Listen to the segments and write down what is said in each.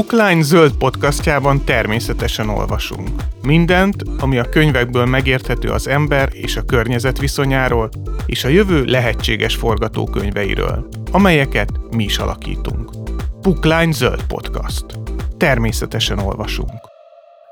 Bookline zöld podcastjában természetesen olvasunk. Mindent, ami a könyvekből megérthető az ember és a környezet viszonyáról, és a jövő lehetséges forgatókönyveiről, amelyeket mi is alakítunk. Bookline zöld podcast. Természetesen olvasunk.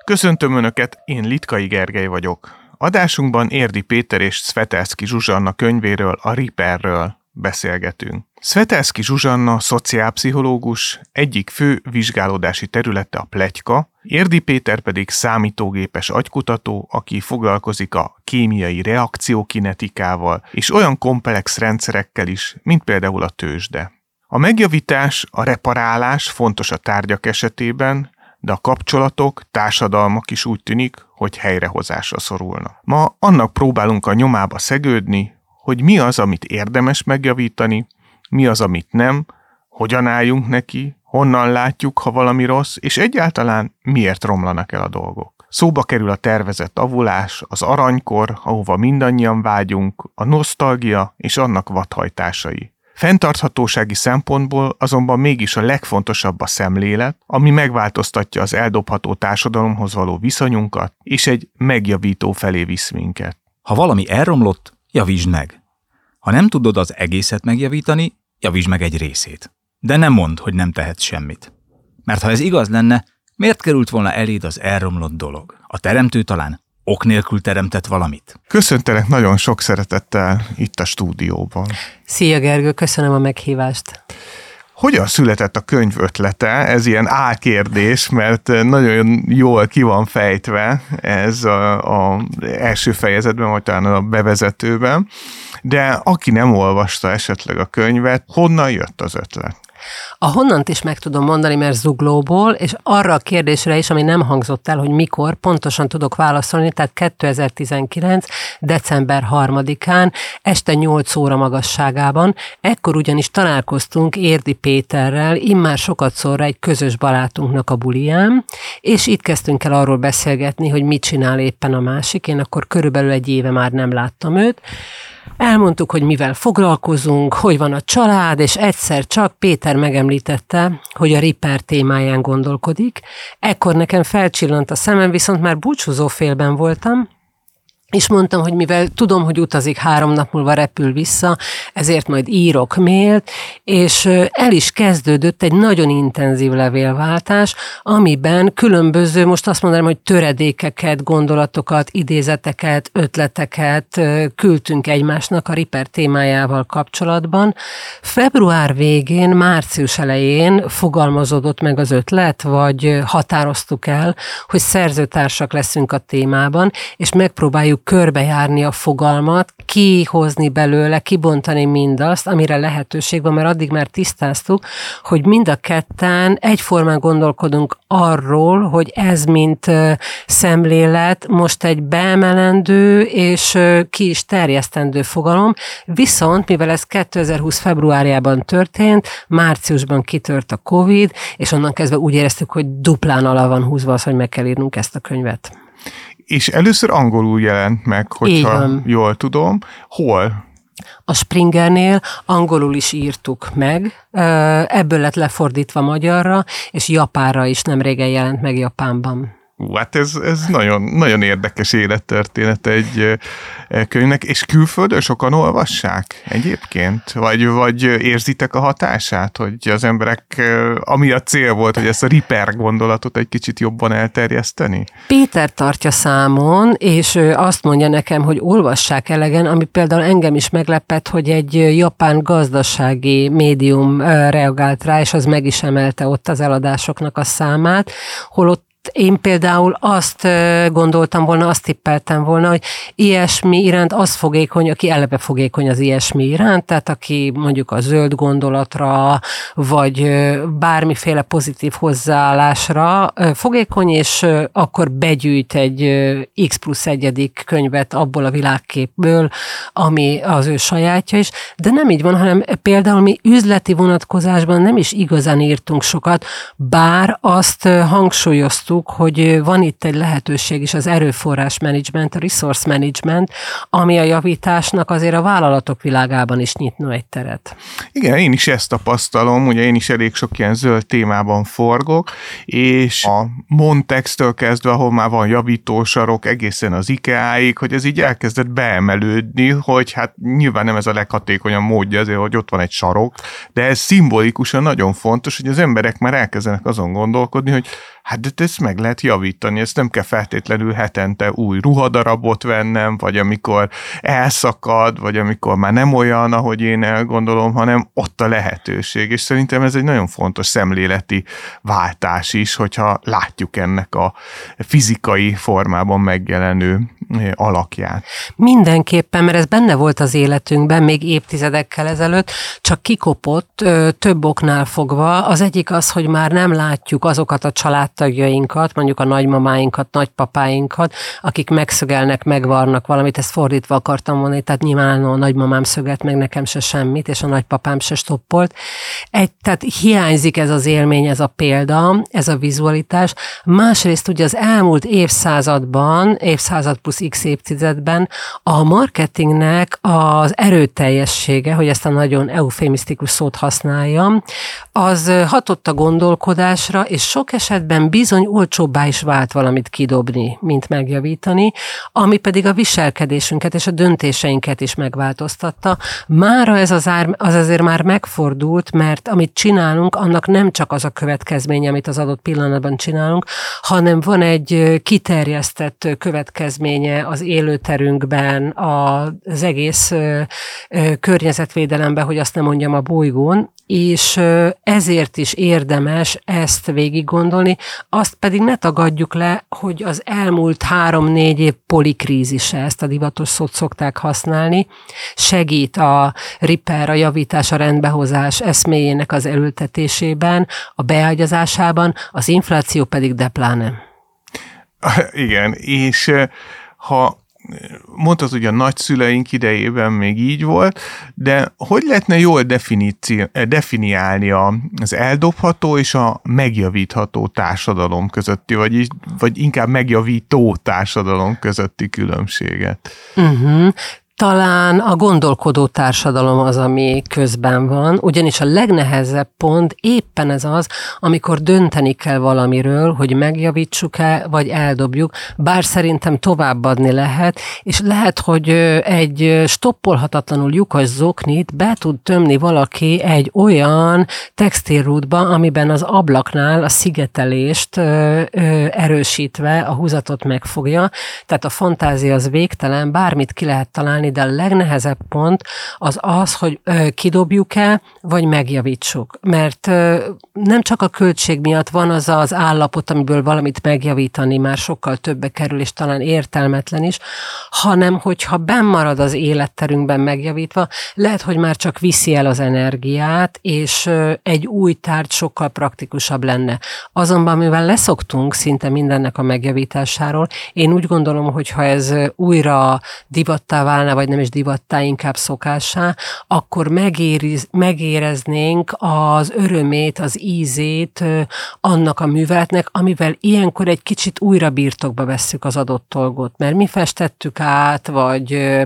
Köszöntöm Önöket, én Litkai Gergely vagyok. Adásunkban Érdi Péter és Svetelszki Zsuzsanna könyvéről, a Riperről beszélgetünk. Svetelszki Zsuzsanna, szociálpszichológus, egyik fő vizsgálódási területe a pletyka, Érdi Péter pedig számítógépes agykutató, aki foglalkozik a kémiai reakciókinetikával és olyan komplex rendszerekkel is, mint például a tőzsde. A megjavítás, a reparálás fontos a tárgyak esetében, de a kapcsolatok, társadalmak is úgy tűnik, hogy helyrehozásra szorulnak. Ma annak próbálunk a nyomába szegődni, hogy mi az, amit érdemes megjavítani, mi az, amit nem, hogyan álljunk neki, honnan látjuk, ha valami rossz, és egyáltalán miért romlanak el a dolgok. Szóba kerül a tervezett avulás, az aranykor, ahova mindannyian vágyunk, a nosztalgia és annak vadhajtásai. Fentarthatósági szempontból azonban mégis a legfontosabb a szemlélet, ami megváltoztatja az eldobható társadalomhoz való viszonyunkat, és egy megjavító felé visz minket. Ha valami elromlott, javítsd meg. Ha nem tudod az egészet megjavítani, javítsd meg egy részét. De nem mondd, hogy nem tehetsz semmit. Mert ha ez igaz lenne, miért került volna eléd az elromlott dolog? A teremtő talán ok nélkül teremtett valamit? Köszöntelek nagyon sok szeretettel itt a stúdióban. Szia Gergő, köszönöm a meghívást. Hogyan született a könyv ötlete? Ez ilyen álkérdés, mert nagyon jól ki van fejtve ez a, a első fejezetben, vagy talán a bevezetőben, de aki nem olvasta esetleg a könyvet, honnan jött az ötlet? A honnant is meg tudom mondani, mert zuglóból, és arra a kérdésre is, ami nem hangzott el, hogy mikor, pontosan tudok válaszolni, tehát 2019. december 3-án, este 8 óra magasságában, ekkor ugyanis találkoztunk Érdi Péterrel, immár sokat szorra egy közös barátunknak a bulián, és itt kezdtünk el arról beszélgetni, hogy mit csinál éppen a másik, én akkor körülbelül egy éve már nem láttam őt, Elmondtuk, hogy mivel foglalkozunk, hogy van a család, és egyszer csak Péter megemlítette, hogy a Ripper témáján gondolkodik. Ekkor nekem felcsillant a szemem, viszont már búcsúzó félben voltam, és mondtam, hogy mivel tudom, hogy utazik három nap múlva repül vissza, ezért majd írok mélt, és el is kezdődött egy nagyon intenzív levélváltás, amiben különböző, most azt mondanám, hogy töredékeket, gondolatokat, idézeteket, ötleteket küldtünk egymásnak a Riper témájával kapcsolatban. Február végén, március elején fogalmazódott meg az ötlet, vagy határoztuk el, hogy szerzőtársak leszünk a témában, és megpróbáljuk tudjuk körbejárni a fogalmat, kihozni belőle, kibontani mindazt, amire lehetőség van, mert addig már tisztáztuk, hogy mind a ketten egyformán gondolkodunk arról, hogy ez mint szemlélet most egy beemelendő és ki is terjesztendő fogalom, viszont mivel ez 2020 februárjában történt, márciusban kitört a Covid, és onnan kezdve úgy éreztük, hogy duplán alá van húzva az, hogy meg kell írnunk ezt a könyvet és először angolul jelent meg, hogyha jól tudom. Hol? A Springernél angolul is írtuk meg, ebből lett lefordítva magyarra, és japánra is nem régen jelent meg Japánban. Ú, hát ez, ez nagyon, nagyon érdekes élettörténet egy könyvnek, és külföldön sokan olvassák egyébként? Vagy, vagy érzitek a hatását, hogy az emberek, ami a cél volt, hogy ezt a riper gondolatot egy kicsit jobban elterjeszteni? Péter tartja számon, és azt mondja nekem, hogy olvassák elegen, ami például engem is meglepett, hogy egy japán gazdasági médium reagált rá, és az meg is emelte ott az eladásoknak a számát, holott én például azt gondoltam volna, azt tippeltem volna, hogy ilyesmi iránt az fogékony, aki eleve fogékony az ilyesmi iránt, tehát aki mondjuk a zöld gondolatra, vagy bármiféle pozitív hozzáállásra fogékony, és akkor begyűjt egy X plusz egyedik könyvet abból a világképből, ami az ő sajátja is, de nem így van, hanem például mi üzleti vonatkozásban nem is igazán írtunk sokat, bár azt hangsúlyoztuk, mondjuk, hogy van itt egy lehetőség is az erőforrás management, a resource management, ami a javításnak azért a vállalatok világában is nyitna egy teret. Igen, én is ezt tapasztalom, ugye én is elég sok ilyen zöld témában forgok, és a Montex-től kezdve, ahol már van javítósarok, egészen az IKEA-ig, hogy ez így elkezdett beemelődni, hogy hát nyilván nem ez a leghatékonyabb módja azért, hogy ott van egy sarok, de ez szimbolikusan nagyon fontos, hogy az emberek már elkezdenek azon gondolkodni, hogy hát de ezt meg lehet javítani, ezt nem kell feltétlenül hetente új ruhadarabot vennem, vagy amikor elszakad, vagy amikor már nem olyan, ahogy én elgondolom, hanem ott a lehetőség, és szerintem ez egy nagyon fontos szemléleti váltás is, hogyha látjuk ennek a fizikai formában megjelenő eh, alakját. Mindenképpen, mert ez benne volt az életünkben még évtizedekkel ezelőtt, csak kikopott több oknál fogva. Az egyik az, hogy már nem látjuk azokat a családtagjainkat, mondjuk a nagymamáinkat, nagypapáinkat, akik megszögelnek, megvarnak valamit, ezt fordítva akartam mondani, tehát nyilván a nagymamám szögelt meg nekem se semmit, és a nagypapám se stoppolt. Egy, tehát hiányzik ez az élmény, ez a példa, ez a vizualitás. Másrészt ugye az elmúlt évszázadban, évszázad plusz x évtizedben a marketingnek az erőteljessége, hogy ezt a nagyon eufémisztikus szót használjam, az hatott a gondolkodásra, és sok esetben bizony olcsóbbá is vált valamit kidobni, mint megjavítani, ami pedig a viselkedésünket és a döntéseinket is megváltoztatta. Mára ez az, ár, az azért már megfordult, mert amit csinálunk, annak nem csak az a következménye, amit az adott pillanatban csinálunk, hanem van egy kiterjesztett következménye az élőterünkben, az egész környezetvédelemben, hogy azt nem mondjam a bolygón, és ezért is érdemes ezt végig gondolni, azt pedig ne tagadjuk le, hogy az elmúlt három-négy év polikrízise, ezt a divatos szót szokták használni, segít a riper, a javítás, a rendbehozás eszméjének az elültetésében, a beágyazásában, az infláció pedig depláne. Igen, és ha mondtad, hogy a nagyszüleink idejében még így volt, de hogy lehetne jól definiálni az eldobható és a megjavítható társadalom közötti, vagy, vagy inkább megjavító társadalom közötti különbséget? Uh-huh talán a gondolkodó társadalom az, ami közben van, ugyanis a legnehezebb pont éppen ez az, amikor dönteni kell valamiről, hogy megjavítsuk-e, vagy eldobjuk, bár szerintem továbbadni lehet, és lehet, hogy egy stoppolhatatlanul lyukas zoknit be tud tömni valaki egy olyan textilrútba, amiben az ablaknál a szigetelést erősítve a húzatot megfogja, tehát a fantázia az végtelen, bármit ki lehet találni, csinálni, de a legnehezebb pont az az, hogy kidobjuk-e, vagy megjavítsuk. Mert nem csak a költség miatt van az az állapot, amiből valamit megjavítani már sokkal többe kerül, és talán értelmetlen is, hanem hogyha bennmarad az életterünkben megjavítva, lehet, hogy már csak viszi el az energiát, és egy új tárgy sokkal praktikusabb lenne. Azonban, mivel leszoktunk szinte mindennek a megjavításáról, én úgy gondolom, hogy ha ez újra divattá válna, vagy nem is divattá, inkább szokásá, akkor megériz, megéreznénk az örömét, az ízét annak a műveletnek, amivel ilyenkor egy kicsit újra birtokba vesszük az adott dolgot, mert mi festettük át, vagy,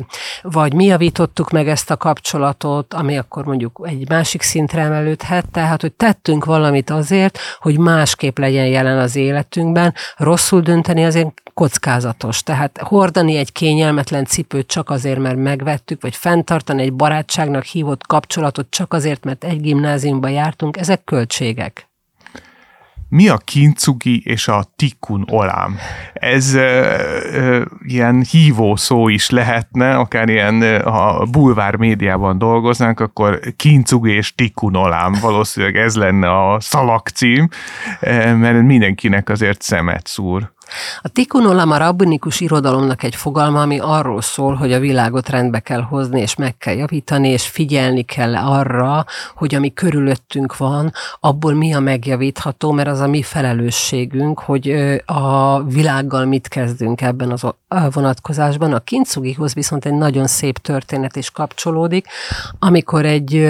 vagy mi javítottuk meg ezt a kapcsolatot, ami akkor mondjuk egy másik szintre emelődhet, tehát, hogy tettünk valamit azért, hogy másképp legyen jelen az életünkben, rosszul dönteni azért kockázatos. Tehát hordani egy kényelmetlen cipőt csak azért, mert megvettük, vagy fenntartani egy barátságnak hívott kapcsolatot csak azért, mert egy gimnáziumba jártunk, ezek költségek. Mi a kincugi és a tikkun olám? Ez e, e, ilyen hívó szó is lehetne, akár ilyen, ha bulvár médiában dolgoznánk, akkor kincugi és tikkun olám, valószínűleg ez lenne a szalagcím, e, mert mindenkinek azért szemet szúr. A Tikkun Olam a rabbinikus irodalomnak egy fogalma, ami arról szól, hogy a világot rendbe kell hozni, és meg kell javítani, és figyelni kell arra, hogy ami körülöttünk van, abból mi a megjavítható, mert az a mi felelősségünk, hogy a világgal mit kezdünk ebben az vonatkozásban. A kincsugihoz viszont egy nagyon szép történet is kapcsolódik, amikor egy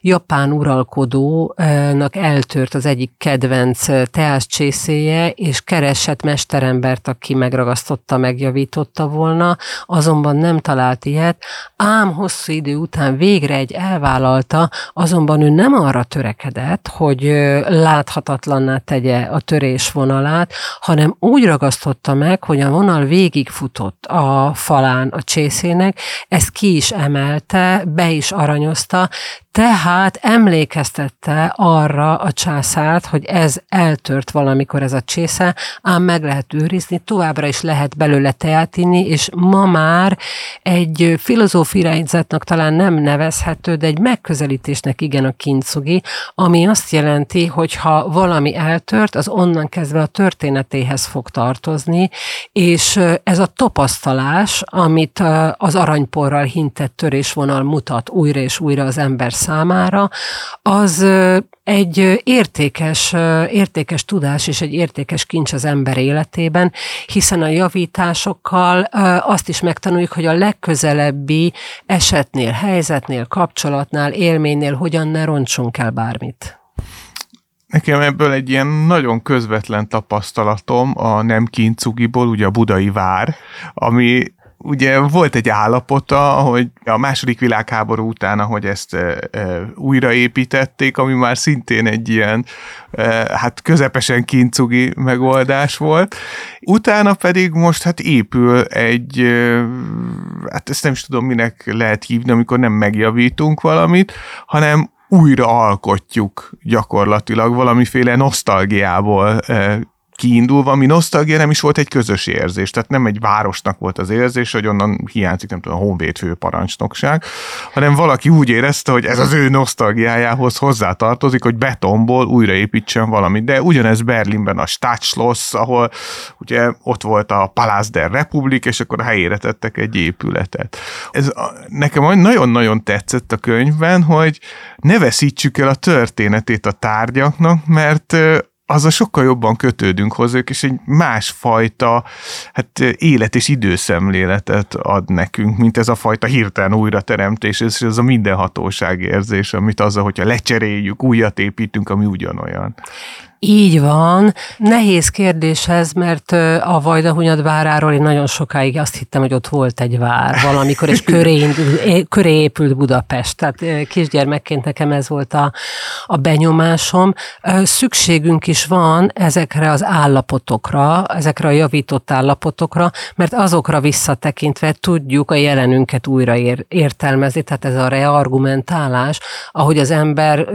japán uralkodónak eltört az egyik kedvenc teáscsészéje, és keresett mesterembert, aki megragasztotta, megjavította volna, azonban nem talált ilyet, ám hosszú idő után végre egy elvállalta, azonban ő nem arra törekedett, hogy láthatatlanná tegye a törés vonalát, hanem úgy ragasztotta meg, hogy a vonal végigfutott a falán a csészének, ezt ki is emelte, be is aranyozta, tehát emlékeztette arra a császárt, hogy ez eltört valamikor ez a csésze, ám meg lehet őrizni, továbbra is lehet belőle teát inni, és ma már egy filozófirájzatnak talán nem nevezhető, de egy megközelítésnek igen a kincsugi, ami azt jelenti, hogy ha valami eltört, az onnan kezdve a történetéhez fog tartozni, és ez a tapasztalás, amit az aranyporral hintett törésvonal mutat újra és újra az ember számára, az egy értékes, értékes tudás és egy értékes kincs az ember életében, hiszen a javításokkal azt is megtanuljuk, hogy a legközelebbi esetnél, helyzetnél, kapcsolatnál, élménynél hogyan ne roncsunk el bármit. Nekem ebből egy ilyen nagyon közvetlen tapasztalatom a nem kincugiból, ugye a budai vár, ami ugye volt egy állapota, hogy a második világháború után, ahogy ezt e, e, újraépítették, ami már szintén egy ilyen e, hát közepesen kincugi megoldás volt. Utána pedig most hát épül egy, e, hát ezt nem is tudom minek lehet hívni, amikor nem megjavítunk valamit, hanem újra alkotjuk gyakorlatilag valamiféle nosztalgiából e, kiindulva, ami nosztalgia nem is volt egy közös érzés, tehát nem egy városnak volt az érzés, hogy onnan hiányzik, nem tudom, a honvéd főparancsnokság, hanem valaki úgy érezte, hogy ez az ő nosztalgiájához hozzátartozik, hogy betonból újraépítsen valamit. De ugyanez Berlinben a Stadtschloss, ahol ugye ott volt a Palast der Republik, és akkor a helyére tettek egy épületet. Ez nekem nagyon-nagyon tetszett a könyvben, hogy ne veszítsük el a történetét a tárgyaknak, mert azzal sokkal jobban kötődünk hozzájuk, és egy másfajta hát, élet és időszemléletet ad nekünk, mint ez a fajta hirtelen újrateremtés, és ez a mindenhatóság érzés, amit azzal, hogyha lecseréljük, újat építünk, ami ugyanolyan. Így van. Nehéz kérdéshez, mert a Vajdahunyad váráról én nagyon sokáig azt hittem, hogy ott volt egy vár valamikor, és köré, köré épült Budapest. Tehát kisgyermekként nekem ez volt a, a benyomásom. Szükségünk is van ezekre az állapotokra, ezekre a javított állapotokra, mert azokra visszatekintve tudjuk a jelenünket újra ér, értelmezni, tehát ez a reargumentálás, ahogy az ember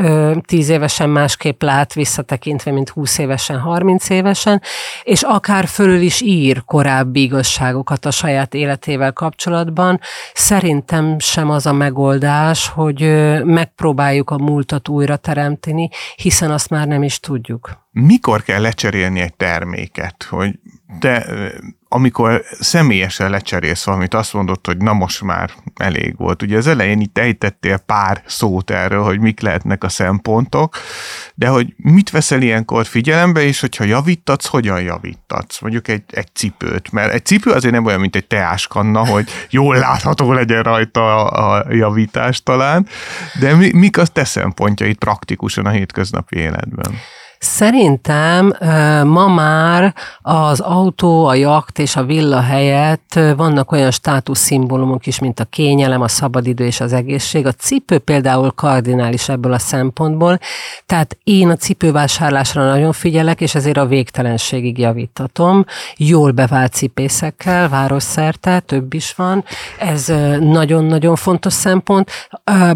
tíz évesen másképp lát visszatekintve, mint 20 évesen, 30 évesen, és akár fölül is ír korábbi igazságokat a saját életével kapcsolatban. Szerintem sem az a megoldás, hogy megpróbáljuk a múltat újra teremteni, hiszen azt már nem is tudjuk. Mikor kell lecserélni egy terméket, hogy te amikor személyesen lecserélsz valamit, azt mondod, hogy na most már elég volt. Ugye az elején itt ejtettél pár szót erről, hogy mik lehetnek a szempontok, de hogy mit veszel ilyenkor figyelembe, és hogyha javítatsz, hogyan javítatsz? Mondjuk egy, egy cipőt, mert egy cipő azért nem olyan, mint egy teáskanna, hogy jól látható legyen rajta a, a javítás talán, de mi, mik a te szempontjaid praktikusan a hétköznapi életben? Szerintem ma már az autó, a jakt és a villa helyett vannak olyan státuszszimbólumok is, mint a kényelem, a szabadidő és az egészség. A cipő például kardinális ebből a szempontból, tehát én a cipővásárlásra nagyon figyelek, és ezért a végtelenségig javítatom. Jól bevált cipészekkel, városszerte, több is van. Ez nagyon-nagyon fontos szempont.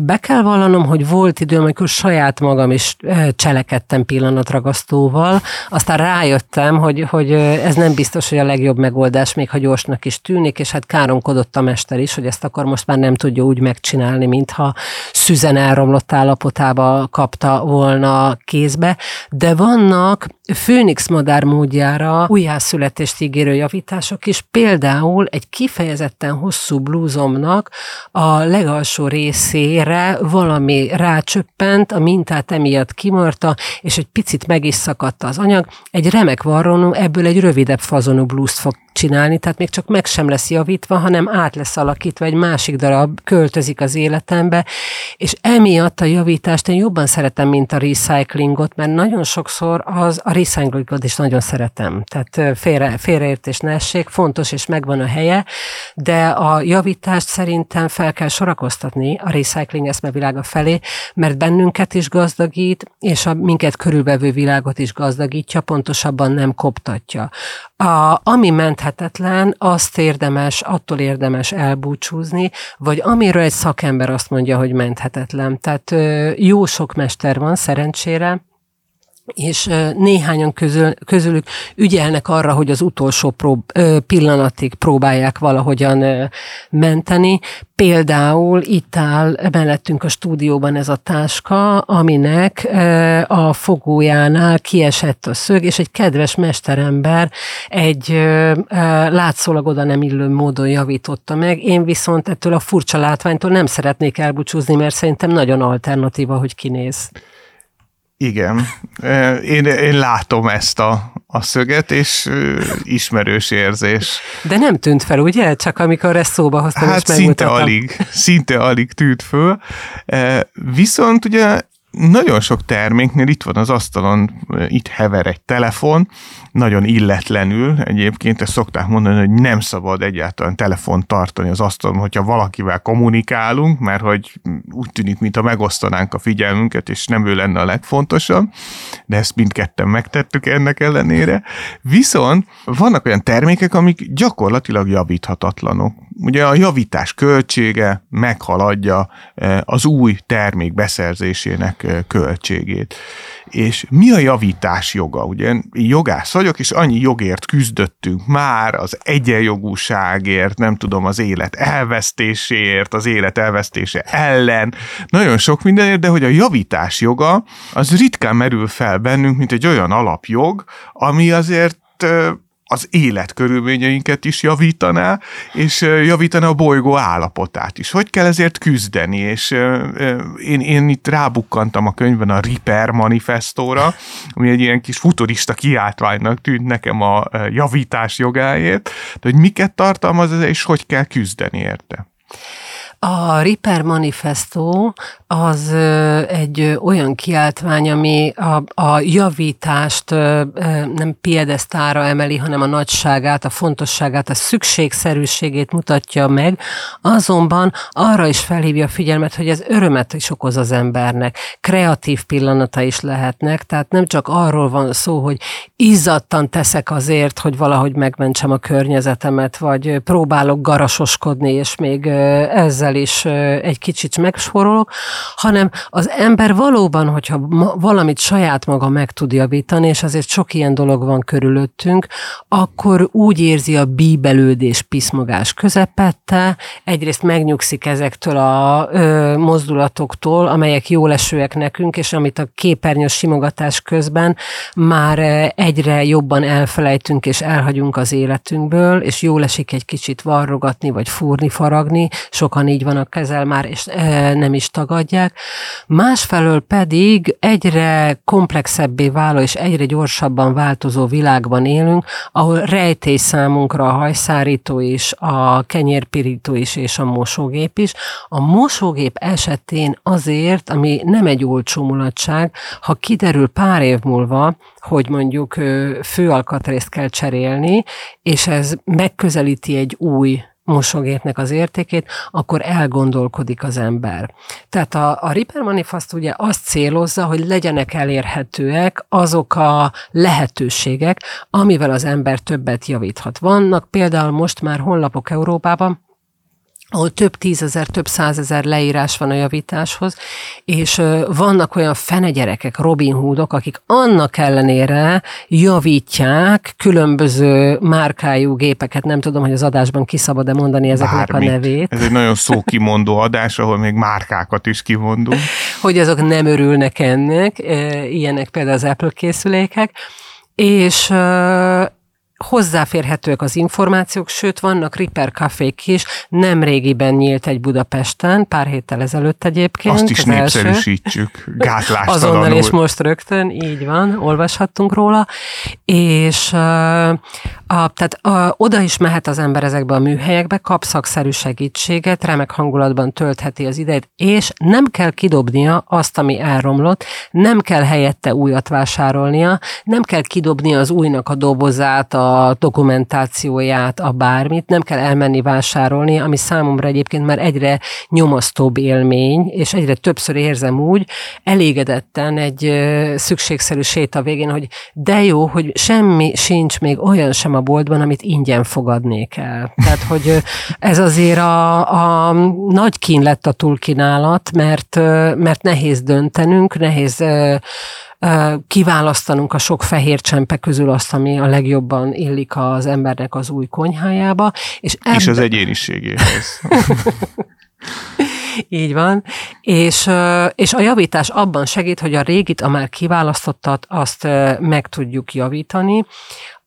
Be kell vallanom, hogy volt időm, amikor saját magam is cselekedtem pillanatra útragasztóval. Aztán rájöttem, hogy, hogy ez nem biztos, hogy a legjobb megoldás, még ha gyorsnak is tűnik, és hát káromkodott a mester is, hogy ezt akkor most már nem tudja úgy megcsinálni, mintha szüzen elromlott állapotába kapta volna kézbe. De vannak Főnix madár módjára újjászületést ígérő javítások is, például egy kifejezetten hosszú blúzomnak a legalsó részére valami rácsöppent, a mintát emiatt kimarta, és egy picit meg is szakadt az anyag. Egy remek varronú, ebből egy rövidebb fazonú blúzt fog csinálni, tehát még csak meg sem lesz javítva, hanem át lesz alakítva, egy másik darab költözik az életembe, és emiatt a javítást én jobban szeretem, mint a recyclingot, mert nagyon sokszor az, a recyclingot is nagyon szeretem, tehát félre, félreértés ne essék, fontos és megvan a helye, de a javítást szerintem fel kell sorakoztatni a recycling eszmevilága felé, mert bennünket is gazdagít, és a minket körülvevő világot is gazdagítja, pontosabban nem koptatja. A, ami menthetetlen, azt érdemes, attól érdemes elbúcsúzni, vagy amiről egy szakember azt mondja, hogy menthetetlen. Tehát jó sok mester van, szerencsére, és néhányan közül, közülük ügyelnek arra, hogy az utolsó prób, pillanatig próbálják valahogyan menteni. Például itt áll mellettünk a stúdióban ez a táska, aminek a fogójánál kiesett a szög, és egy kedves mesterember egy látszólag oda nem illő módon javította meg. Én viszont ettől a furcsa látványtól nem szeretnék elbúcsúzni, mert szerintem nagyon alternatíva, hogy kinéz. Igen, én, én látom ezt a, a szöget, és ismerős érzés. De nem tűnt fel, ugye? Csak amikor ezt szóba hoztam, hát és szinte alig, szinte alig tűnt föl. Viszont ugye nagyon sok terméknél itt van az asztalon, itt hever egy telefon, nagyon illetlenül egyébként, ezt szokták mondani, hogy nem szabad egyáltalán telefon tartani az asztalon, hogyha valakivel kommunikálunk, mert hogy úgy tűnik, mintha megosztanánk a figyelmünket, és nem ő lenne a legfontosabb, de ezt mindketten megtettük ennek ellenére. Viszont vannak olyan termékek, amik gyakorlatilag javíthatatlanok. Ugye a javítás költsége meghaladja eh, az új termék beszerzésének eh, költségét. És mi a javítás joga? Ugye jogász vagyok, és annyi jogért küzdöttünk már, az egyenjogúságért, nem tudom, az élet elvesztéséért, az élet elvesztése ellen, nagyon sok mindenért, de hogy a javítás joga, az ritkán merül fel bennünk, mint egy olyan alapjog, ami azért az életkörülményeinket is javítaná, és javítaná a bolygó állapotát is. Hogy kell ezért küzdeni? És én, én itt rábukkantam a könyvben a Ripper manifestóra, ami egy ilyen kis futurista kiáltványnak tűnt nekem a javítás jogáért, de hogy miket tartalmaz ez, és hogy kell küzdeni érte. A Ripper Manifesto az egy olyan kiáltvány, ami a, a javítást nem piedesztára emeli, hanem a nagyságát, a fontosságát, a szükségszerűségét mutatja meg, azonban arra is felhívja a figyelmet, hogy ez örömet is okoz az embernek, kreatív pillanata is lehetnek, tehát nem csak arról van szó, hogy izzadtan teszek azért, hogy valahogy megmentsem a környezetemet, vagy próbálok garasoskodni, és még ezzel is egy kicsit megsporolok, hanem az ember valóban, hogyha valamit saját maga meg tud javítani, és azért sok ilyen dolog van körülöttünk, akkor úgy érzi a bíbelődés piszmogás közepette, egyrészt megnyugszik ezektől a ö, mozdulatoktól, amelyek jólesőek nekünk, és amit a képernyős simogatás közben már egyre jobban elfelejtünk és elhagyunk az életünkből, és jól esik egy kicsit varrogatni, vagy fúrni, faragni, sokan így van a kezel már, és e, nem is tagadják. Másfelől pedig egyre komplexebbé váló és egyre gyorsabban változó világban élünk, ahol rejtés számunkra a hajszárító is, a kenyérpirító is és a mosógép is. A mosógép esetén azért, ami nem egy olcsó mulatság, ha kiderül pár év múlva, hogy mondjuk főalkatrészt kell cserélni, és ez megközelíti egy új mosógépnek az értékét, akkor elgondolkodik az ember. Tehát a, a Ripper Manifest ugye azt célozza, hogy legyenek elérhetőek azok a lehetőségek, amivel az ember többet javíthat. Vannak például most már honlapok Európában, ahol több tízezer, több százezer leírás van a javításhoz, és vannak olyan fene gyerekek, Robin Hoodok, akik annak ellenére javítják különböző márkájú gépeket, nem tudom, hogy az adásban kiszabad-e mondani ezeknek Bármit. a nevét. Ez egy nagyon szókimondó adás, ahol még márkákat is kimondunk. hogy azok nem örülnek ennek, ilyenek például az Apple készülékek, és hozzáférhetőek az információk, sőt vannak Ripper kafék is, nem régiben nyílt egy Budapesten, pár héttel ezelőtt egyébként. Azt is népszerűsítsük, gátlástalanul. Azonnal és most rögtön, így van, olvashattunk róla, és a, tehát a, oda is mehet az ember ezekbe a műhelyekbe, kap szakszerű segítséget, remek hangulatban töltheti az idejét, és nem kell kidobnia azt, ami elromlott, nem kell helyette újat vásárolnia, nem kell kidobnia az újnak a dobozát, a dokumentációját, a bármit, nem kell elmenni vásárolni, ami számomra egyébként már egyre nyomasztóbb élmény, és egyre többször érzem úgy, elégedetten egy szükségszerű séta végén, hogy de jó, hogy semmi sincs még olyan sem a boltban, amit ingyen fogadnék el. Tehát, hogy ez azért a, a nagy kín lett a túlkínálat, mert, mert nehéz döntenünk, nehéz kiválasztanunk a sok fehér csempe közül azt, ami a legjobban illik az embernek az új konyhájába. És, ebbe... és az egyéniségéhez. Így van. És, és a javítás abban segít, hogy a régit, a már kiválasztottat, azt meg tudjuk javítani.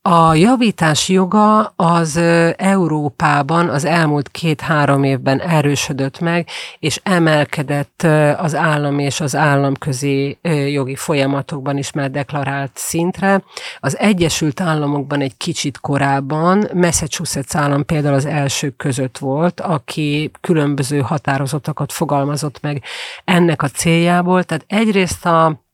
A javítás joga az Európában az elmúlt két-három évben erősödött meg, és emelkedett az állam és az államközi jogi folyamatokban is már deklarált szintre. Az Egyesült Államokban egy kicsit korábban, Massachusetts állam például az elsők között volt, aki különböző határozatokat fogalmazott meg ennek a céljából. Tehát egyrészt a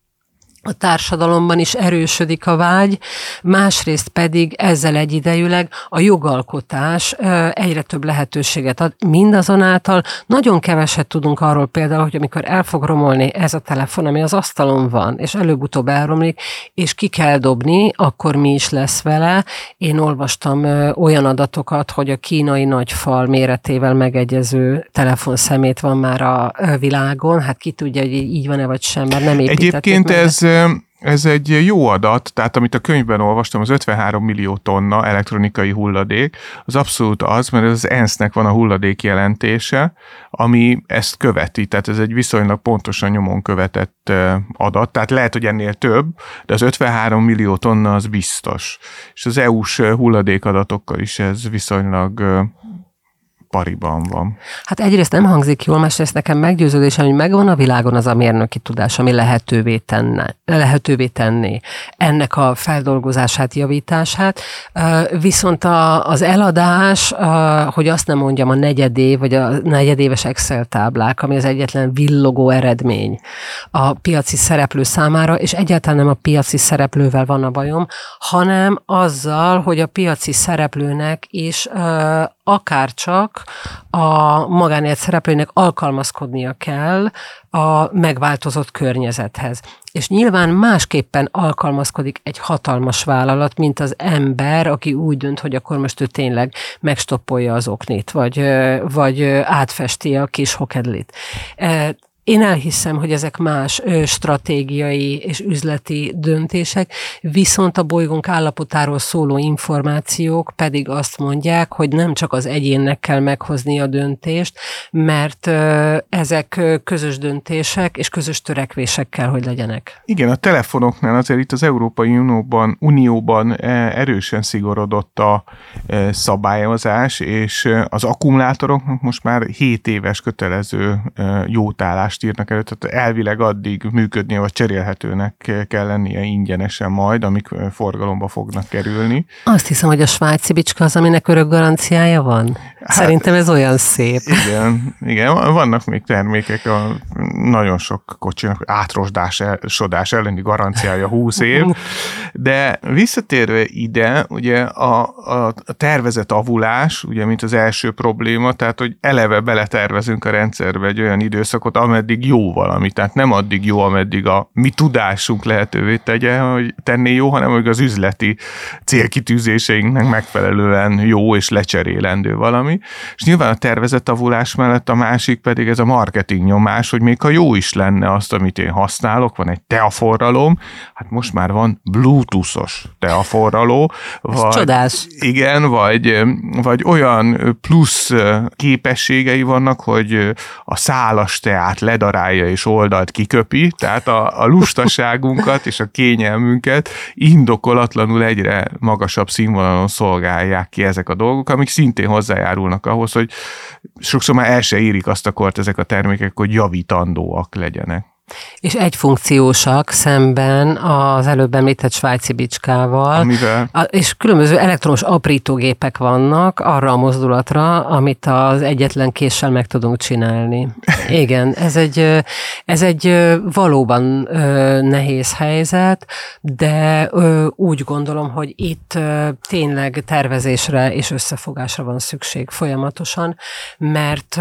a társadalomban is erősödik a vágy, másrészt pedig ezzel egyidejűleg a jogalkotás egyre több lehetőséget ad. Mindazonáltal nagyon keveset tudunk arról például, hogy amikor el fog romolni ez a telefon, ami az asztalon van, és előbb-utóbb elromlik, és ki kell dobni, akkor mi is lesz vele. Én olvastam olyan adatokat, hogy a kínai nagyfal méretével megegyező telefonszemét van már a világon. Hát ki tudja, hogy így van-e vagy sem, mert nem Egyébként meg. ez ez egy jó adat, tehát amit a könyvben olvastam, az 53 millió tonna elektronikai hulladék, az abszolút az, mert ez az ENSZ-nek van a hulladék jelentése, ami ezt követi, tehát ez egy viszonylag pontosan nyomon követett adat, tehát lehet, hogy ennél több, de az 53 millió tonna az biztos. És az EU-s hulladékadatokkal is ez viszonylag pariban van. Hát egyrészt nem hangzik jól, másrészt nekem meggyőződésem, hogy megvan a világon az a mérnöki tudás, ami lehetővé, tenne, lehetővé tenni ennek a feldolgozását, javítását. Viszont a, az eladás, hogy azt nem mondjam, a negyedév, vagy a negyedéves Excel táblák, ami az egyetlen villogó eredmény a piaci szereplő számára, és egyáltalán nem a piaci szereplővel van a bajom, hanem azzal, hogy a piaci szereplőnek is akár csak a magánélet szereplőnek alkalmazkodnia kell a megváltozott környezethez. És nyilván másképpen alkalmazkodik egy hatalmas vállalat, mint az ember, aki úgy dönt, hogy akkor most ő tényleg megstoppolja az oknit, vagy, vagy átfesti a kis hokedlit. Én elhiszem, hogy ezek más stratégiai és üzleti döntések, viszont a bolygónk állapotáról szóló információk pedig azt mondják, hogy nem csak az egyénnek kell meghozni a döntést, mert ezek közös döntések és közös törekvések kell, hogy legyenek. Igen, a telefonoknál azért itt az Európai Unióban, Unióban erősen szigorodott a szabályozás, és az akkumulátoroknak most már 7 éves kötelező jótállás előírást írnak elő, tehát elvileg addig működnie, vagy cserélhetőnek kell lennie ingyenesen majd, amik forgalomba fognak kerülni. Azt hiszem, hogy a svájci bicska az, aminek örök garanciája van. Hát, Szerintem ez olyan szép. Igen, igen, vannak még termékek, a nagyon sok kocsinak átrosdás elleni garanciája 20 év, de visszatérve ide, ugye a, a, a tervezett avulás, ugye, mint az első probléma, tehát, hogy eleve beletervezünk a rendszerbe egy olyan időszakot, ameddig jó valami, tehát nem addig jó, ameddig a mi tudásunk lehetővé tegye, hogy tenné jó, hanem hogy az üzleti célkitűzéseinknek megfelelően jó és lecserélendő valami. és nyilván a tervezett avulás mellett a másik pedig ez a marketing nyomás, hogy még ha jó is lenne azt, amit én használok, van egy teaforralom, hát most már van bluetoothos teaforraló. Vagy, csodás. Igen, vagy, vagy olyan plusz képességei vannak, hogy a szálas teát ledarálja és oldalt kiköpi, tehát a, a lustaságunkat és a kényelmünket indokolatlanul egyre magasabb színvonalon szolgálják ki ezek a dolgok, amik szintén hozzájárulnak ahhoz, hogy sokszor már el se érik azt a kort ezek a termékek, hogy javítandóak legyenek. És egyfunkciósak szemben az előbb említett svájci bicskával. Amivel? A, és különböző elektromos aprítógépek vannak arra a mozdulatra, amit az egyetlen késsel meg tudunk csinálni. Igen, ez egy, ez egy valóban nehéz helyzet, de úgy gondolom, hogy itt tényleg tervezésre és összefogásra van szükség folyamatosan, mert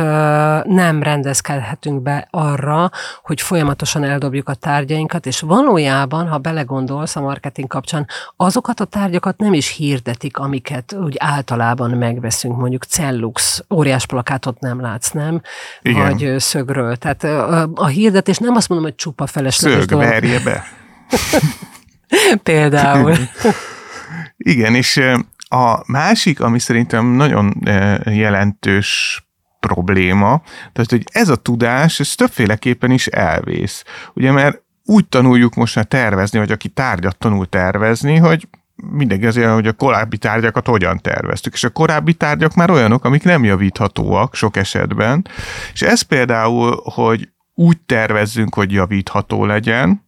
nem rendezkedhetünk be arra, hogy folyamatosan folyamatosan eldobjuk a tárgyainkat, és valójában, ha belegondolsz a marketing kapcsán, azokat a tárgyakat nem is hirdetik, amiket úgy általában megveszünk, mondjuk Cellux, óriás plakátot nem látsz, nem? Igen. Vagy szögről. Tehát a, a hirdetés nem azt mondom, hogy csupa felesleges Szög, dolog. verje be. Például. Igen, és a másik, ami szerintem nagyon jelentős probléma. Tehát, hogy ez a tudás, ez többféleképpen is elvész. Ugye, mert úgy tanuljuk most már tervezni, vagy aki tárgyat tanul tervezni, hogy mindegy azért, hogy a korábbi tárgyakat hogyan terveztük. És a korábbi tárgyak már olyanok, amik nem javíthatóak sok esetben. És ez például, hogy úgy tervezzünk, hogy javítható legyen,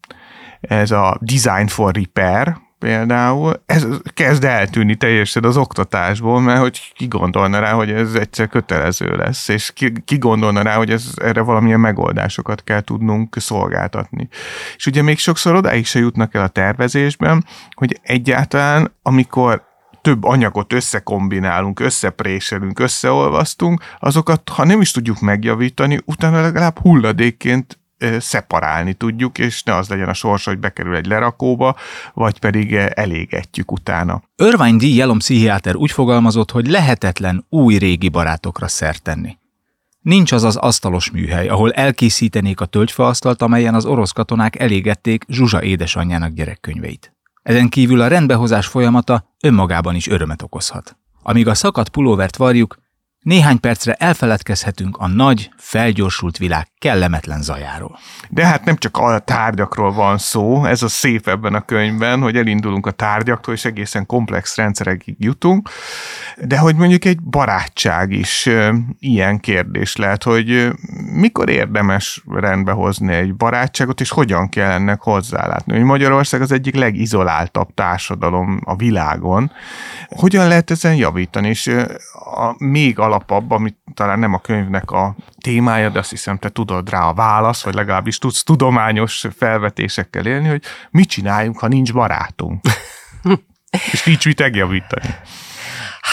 ez a design for repair, például, ez kezd eltűnni teljesen az oktatásból, mert hogy ki gondolna rá, hogy ez egyszer kötelező lesz, és ki, ki gondolna rá, hogy ez, erre valamilyen megoldásokat kell tudnunk szolgáltatni. És ugye még sokszor odáig se jutnak el a tervezésben, hogy egyáltalán, amikor több anyagot összekombinálunk, összepréselünk, összeolvasztunk, azokat, ha nem is tudjuk megjavítani, utána legalább hulladékként szeparálni tudjuk, és ne az legyen a sors, hogy bekerül egy lerakóba, vagy pedig elégetjük utána. Örvány D. Jelom pszichiáter úgy fogalmazott, hogy lehetetlen új-régi barátokra szert tenni. Nincs az az asztalos műhely, ahol elkészítenék a tölgyfaasztalt, amelyen az orosz katonák elégették Zsuzsa édesanyjának gyerekkönyveit. Ezen kívül a rendbehozás folyamata önmagában is örömet okozhat. Amíg a szakadt pulóvert varjuk, néhány percre elfeledkezhetünk a nagy, felgyorsult világ kellemetlen zajáról. De hát nem csak a tárgyakról van szó, ez a szép ebben a könyvben, hogy elindulunk a tárgyaktól, és egészen komplex rendszerekig jutunk, de hogy mondjuk egy barátság is ilyen kérdés lehet, hogy mikor érdemes rendbe hozni egy barátságot, és hogyan kell ennek hozzálátni. Hogy Magyarország az egyik legizoláltabb társadalom a világon. Hogyan lehet ezen javítani? És a még alapabb, amit talán nem a könyvnek a témája, de azt hiszem te tudod rá a válasz, vagy legalábbis tudsz tudományos felvetésekkel élni, hogy mit csináljunk, ha nincs barátunk. és nincs mit megjavítani.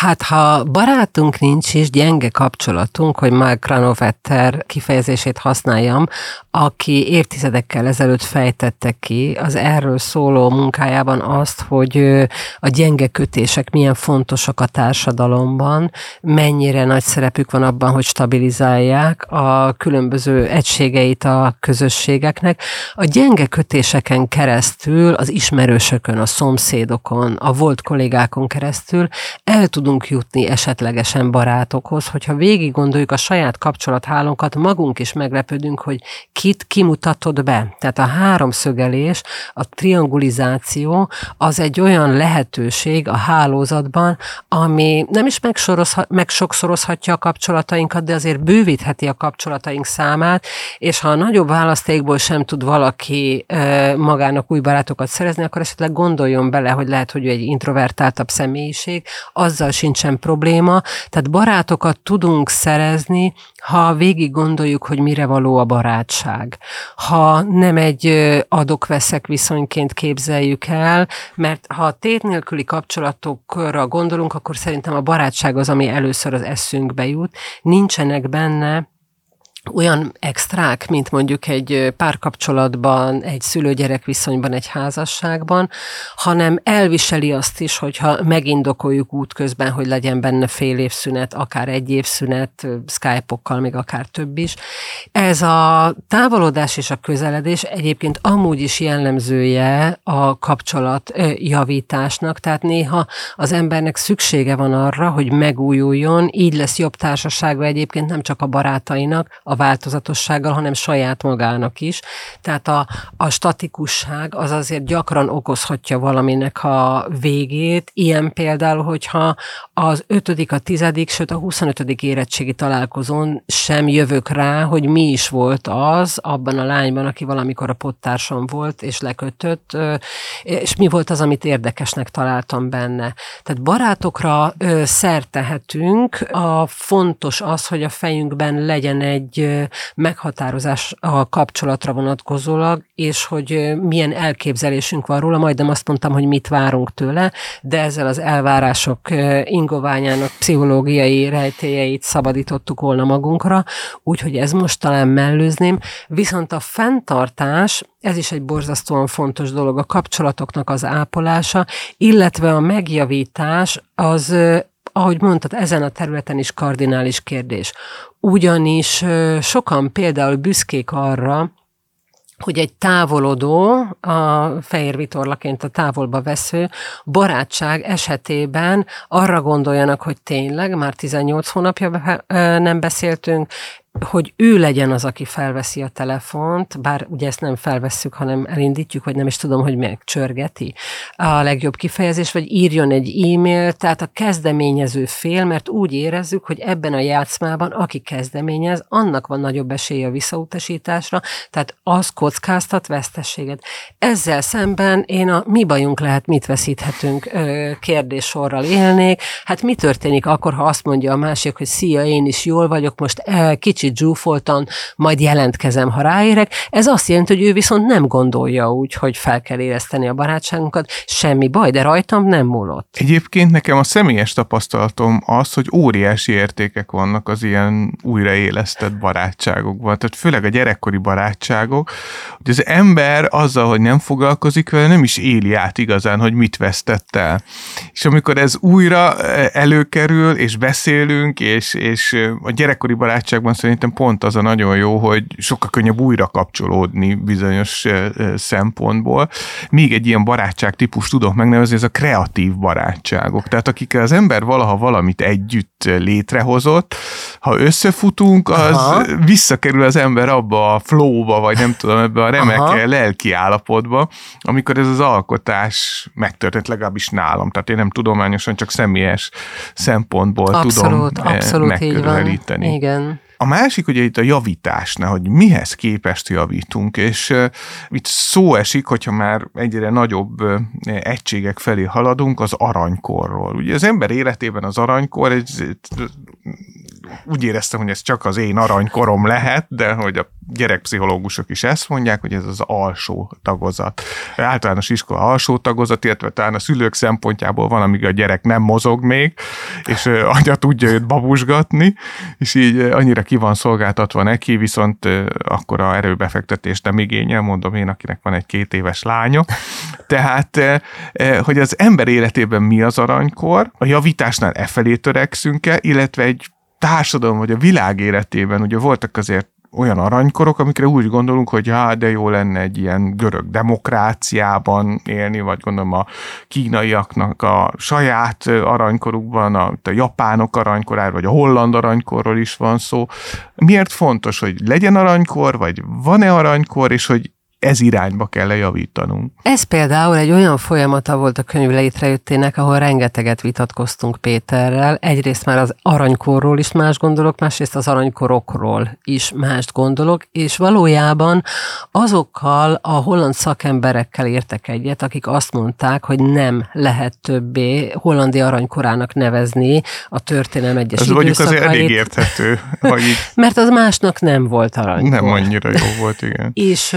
Hát, ha barátunk nincs és gyenge kapcsolatunk, hogy Mark Granovetter kifejezését használjam, aki évtizedekkel ezelőtt fejtette ki az erről szóló munkájában azt, hogy a gyenge kötések milyen fontosak a társadalomban, mennyire nagy szerepük van abban, hogy stabilizálják a különböző egységeit a közösségeknek. A gyenge kötéseken keresztül, az ismerősökön, a szomszédokon, a volt kollégákon keresztül el tudunk tudunk jutni esetlegesen barátokhoz, hogyha végig gondoljuk a saját kapcsolathálónkat, magunk is meglepődünk, hogy kit kimutatod be. Tehát a háromszögelés, a triangulizáció az egy olyan lehetőség a hálózatban, ami nem is megsokszorozhatja a kapcsolatainkat, de azért bővítheti a kapcsolataink számát, és ha a nagyobb választékból sem tud valaki magának új barátokat szerezni, akkor esetleg gondoljon bele, hogy lehet, hogy ő egy introvertáltabb személyiség, azzal sincsen probléma, tehát barátokat tudunk szerezni, ha végig gondoljuk, hogy mire való a barátság. Ha nem egy adok-veszek viszonyként képzeljük el, mert ha a tét nélküli kapcsolatokra gondolunk, akkor szerintem a barátság az, ami először az eszünkbe jut. Nincsenek benne olyan extrák, mint mondjuk egy párkapcsolatban, egy szülő-gyerek viszonyban, egy házasságban, hanem elviseli azt is, hogyha megindokoljuk útközben, hogy legyen benne fél évszünet, akár egy évszünet, Skype-okkal, még akár több is. Ez a távolodás és a közeledés egyébként amúgy is jellemzője a kapcsolat javításnak, tehát néha az embernek szüksége van arra, hogy megújuljon, így lesz jobb társasága egyébként nem csak a barátainak, a változatossággal, hanem saját magának is. Tehát a, a statikusság az azért gyakran okozhatja valaminek a végét. Ilyen például, hogyha az ötödik, a tizedik, sőt a 25. érettségi találkozón sem jövök rá, hogy mi is volt az abban a lányban, aki valamikor a pottársam volt, és lekötött, és mi volt az, amit érdekesnek találtam benne. Tehát barátokra szert tehetünk, a fontos az, hogy a fejünkben legyen meghatározás a kapcsolatra vonatkozólag, és hogy milyen elképzelésünk van róla, majdnem azt mondtam, hogy mit várunk tőle, de ezzel az elvárások ingoványának pszichológiai rejtélyeit szabadítottuk volna magunkra, úgyhogy ez most talán mellőzném, viszont a fenntartás, ez is egy borzasztóan fontos dolog, a kapcsolatoknak az ápolása, illetve a megjavítás az ahogy mondtad, ezen a területen is kardinális kérdés. Ugyanis sokan például büszkék arra, hogy egy távolodó, a fehér vitorlaként a távolba vesző barátság esetében arra gondoljanak, hogy tényleg, már 18 hónapja nem beszéltünk, hogy ő legyen az, aki felveszi a telefont, bár ugye ezt nem felvesszük, hanem elindítjuk, vagy nem is tudom, hogy megcsörgeti a legjobb kifejezés, vagy írjon egy e-mail, tehát a kezdeményező fél, mert úgy érezzük, hogy ebben a játszmában, aki kezdeményez, annak van nagyobb esélye a visszautasításra, tehát az kockáztat vesztességet. Ezzel szemben én a mi bajunk lehet, mit veszíthetünk kérdéssorral élnék. Hát mi történik akkor, ha azt mondja a másik, hogy szia, én is jól vagyok, most kicsit kicsit zsúfoltan, majd jelentkezem, ha ráérek. Ez azt jelenti, hogy ő viszont nem gondolja úgy, hogy fel kell érezteni a barátságunkat, semmi baj, de rajtam nem múlott. Egyébként nekem a személyes tapasztalatom az, hogy óriási értékek vannak az ilyen újraélesztett barátságokban. Tehát főleg a gyerekkori barátságok, hogy az ember azzal, hogy nem foglalkozik vele, nem is éli át igazán, hogy mit vesztett el. És amikor ez újra eh, előkerül, és beszélünk, és, és eh, a gyerekkori barátságban szerintem szerintem pont az a nagyon jó, hogy sokkal könnyebb újra kapcsolódni bizonyos szempontból. Még egy ilyen barátság típus tudok megnevezni, ez a kreatív barátságok. Tehát akikkel az ember valaha valamit együtt létrehozott, ha összefutunk, az Aha. visszakerül az ember abba a flowba, vagy nem tudom, ebbe a remek Aha. lelki állapotba, amikor ez az alkotás megtörtént, legalábbis nálam. Tehát én nem tudományosan, csak személyes szempontból abszolút, tudom abszolút megközelíteni. Igen. A másik ugye itt a javításnál, hogy mihez képest javítunk, és itt szó esik, hogyha már egyre nagyobb egységek felé haladunk, az aranykorról. Ugye az ember életében az aranykor egy úgy éreztem, hogy ez csak az én aranykorom lehet, de hogy a gyerekpszichológusok is ezt mondják, hogy ez az alsó tagozat. Általános iskola alsó tagozat, illetve talán a szülők szempontjából van, amíg a gyerek nem mozog még, és anya tudja őt babusgatni, és így annyira ki van szolgáltatva neki, viszont akkor a erőbefektetést nem igényel, mondom én, akinek van egy két éves lánya. Tehát, hogy az ember életében mi az aranykor, a javításnál e felé törekszünk-e, illetve egy társadalom vagy a világ életében ugye voltak azért olyan aranykorok, amikre úgy gondolunk, hogy hát de jó lenne egy ilyen görög demokráciában élni, vagy gondolom a kínaiaknak a saját aranykorukban, a, a japánok aranykoráról, vagy a holland aranykorról is van szó. Miért fontos, hogy legyen aranykor, vagy van-e aranykor, és hogy ez irányba kell lejavítanunk. Ez például egy olyan folyamata volt a könyv létrejöttének, ahol rengeteget vitatkoztunk Péterrel. Egyrészt már az aranykorról is más gondolok, másrészt az aranykorokról is mást gondolok, és valójában azokkal a holland szakemberekkel értek egyet, akik azt mondták, hogy nem lehet többé hollandi aranykorának nevezni a történelem egyes Ez mondjuk azért elég érthető. Mert az másnak nem volt aranykor. Nem annyira jó volt, igen. és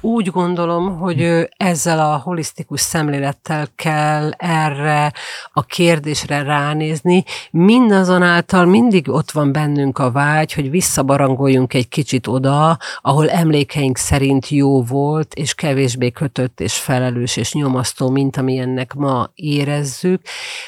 Úgy gondolom, hogy ezzel a holisztikus szemlélettel kell erre a kérdésre ránézni. Mindazonáltal mindig ott van bennünk a vágy, hogy visszabarangoljunk egy kicsit oda, ahol emlékeink szerint jó volt, és kevésbé kötött és felelős és nyomasztó, mint amilyennek ma érezzük.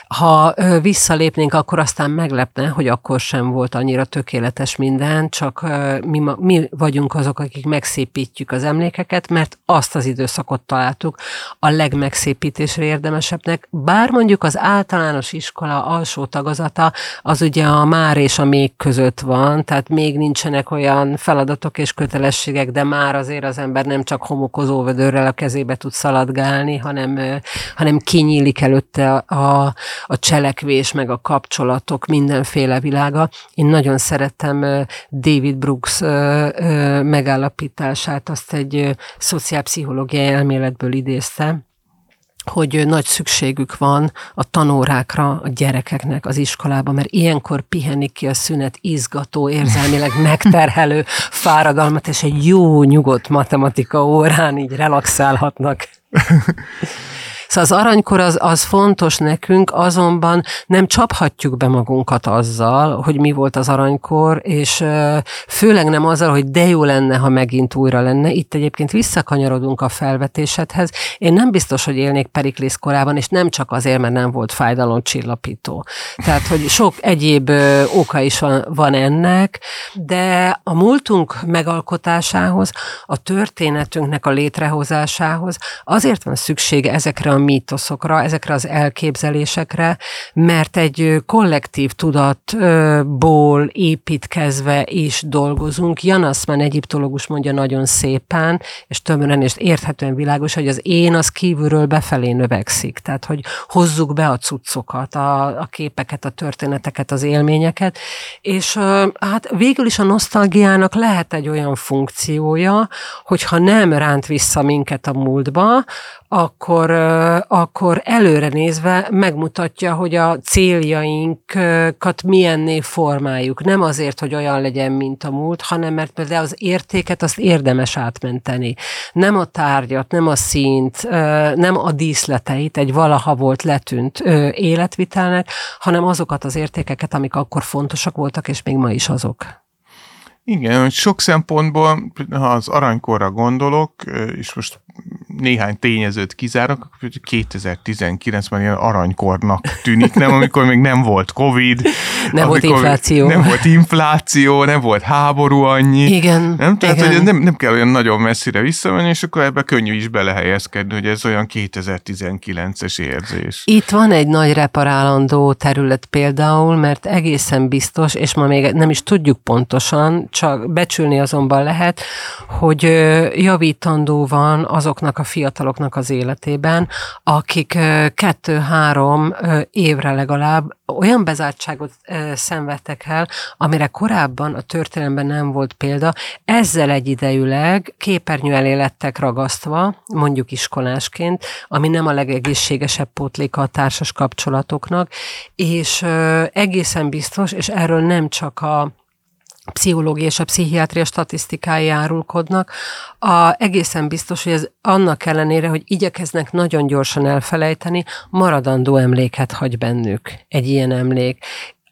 Ha visszalépnénk, akkor aztán meglepne, hogy akkor sem volt annyira tökéletes minden, csak mi, mi vagyunk azok, akik megszépítjük az emlékeket, mert azt az időszakot találtuk a legmegszépítésre érdemesebbnek, bár mondjuk az általános iskola alsó tagozata az ugye a már és a még között van, tehát még nincsenek olyan feladatok és kötelességek, de már azért az ember nem csak homokozó a kezébe tud szaladgálni, hanem, hanem kinyílik előtte a, a cselekvés, meg a kapcsolatok, mindenféle világa. Én nagyon szerettem David Brooks megállapítását, azt egy szociálpszichológiai elméletből idézte, hogy nagy szükségük van a tanórákra a gyerekeknek az iskolában, mert ilyenkor pihenik ki a szünet izgató, érzelmileg megterhelő fáradalmat, és egy jó, nyugodt matematika órán így relaxálhatnak. Szóval az aranykor az, az fontos nekünk, azonban nem csaphatjuk be magunkat azzal, hogy mi volt az aranykor, és főleg nem azzal, hogy de jó lenne, ha megint újra lenne. Itt egyébként visszakanyarodunk a felvetésedhez. Én nem biztos, hogy élnék Periklész korában, és nem csak azért, mert nem volt fájdalomcsillapító. Tehát, hogy sok egyéb oka is van, van ennek, de a múltunk megalkotásához, a történetünknek a létrehozásához azért van szüksége ezekre a mítoszokra, ezekre az elképzelésekre, mert egy kollektív tudatból építkezve is dolgozunk. Jan Assman egyiptológus mondja nagyon szépen, és tömören és érthetően világos, hogy az én az kívülről befelé növekszik. Tehát, hogy hozzuk be a cuccokat, a, a képeket, a történeteket, az élményeket, és hát végül is a nosztalgiának lehet egy olyan funkciója, hogyha nem ránt vissza minket a múltba, akkor, akkor előre nézve megmutatja, hogy a céljainkat milyenné formáljuk. Nem azért, hogy olyan legyen, mint a múlt, hanem mert például az értéket azt érdemes átmenteni. Nem a tárgyat, nem a színt, nem a díszleteit, egy valaha volt letűnt életvitelnek, hanem azokat az értékeket, amik akkor fontosak voltak, és még ma is azok. Igen, hogy sok szempontból, ha az aranykorra gondolok, és most néhány tényezőt kizárok, 2019-ben ilyen aranykornak tűnik, nem, amikor még nem volt Covid. Nem volt infláció. Nem volt infláció, nem volt háború annyi. Igen. Nem? Tehát, igen. hogy nem, nem kell olyan nagyon messzire visszamenni, és akkor ebbe könnyű is belehelyezkedni, hogy ez olyan 2019-es érzés. Itt van egy nagy reparálandó terület például, mert egészen biztos, és ma még nem is tudjuk pontosan, csak becsülni azonban lehet, hogy javítandó van azoknak a fiataloknak az életében, akik kettő-három évre legalább olyan bezártságot szenvedtek el, amire korábban a történelemben nem volt példa, ezzel egyidejűleg képernyő elé lettek ragasztva, mondjuk iskolásként, ami nem a legegészségesebb pótléka a társas kapcsolatoknak, és egészen biztos, és erről nem csak a pszichológia és a pszichiátria statisztikái árulkodnak. A, egészen biztos, hogy ez annak ellenére, hogy igyekeznek nagyon gyorsan elfelejteni, maradandó emléket hagy bennük egy ilyen emlék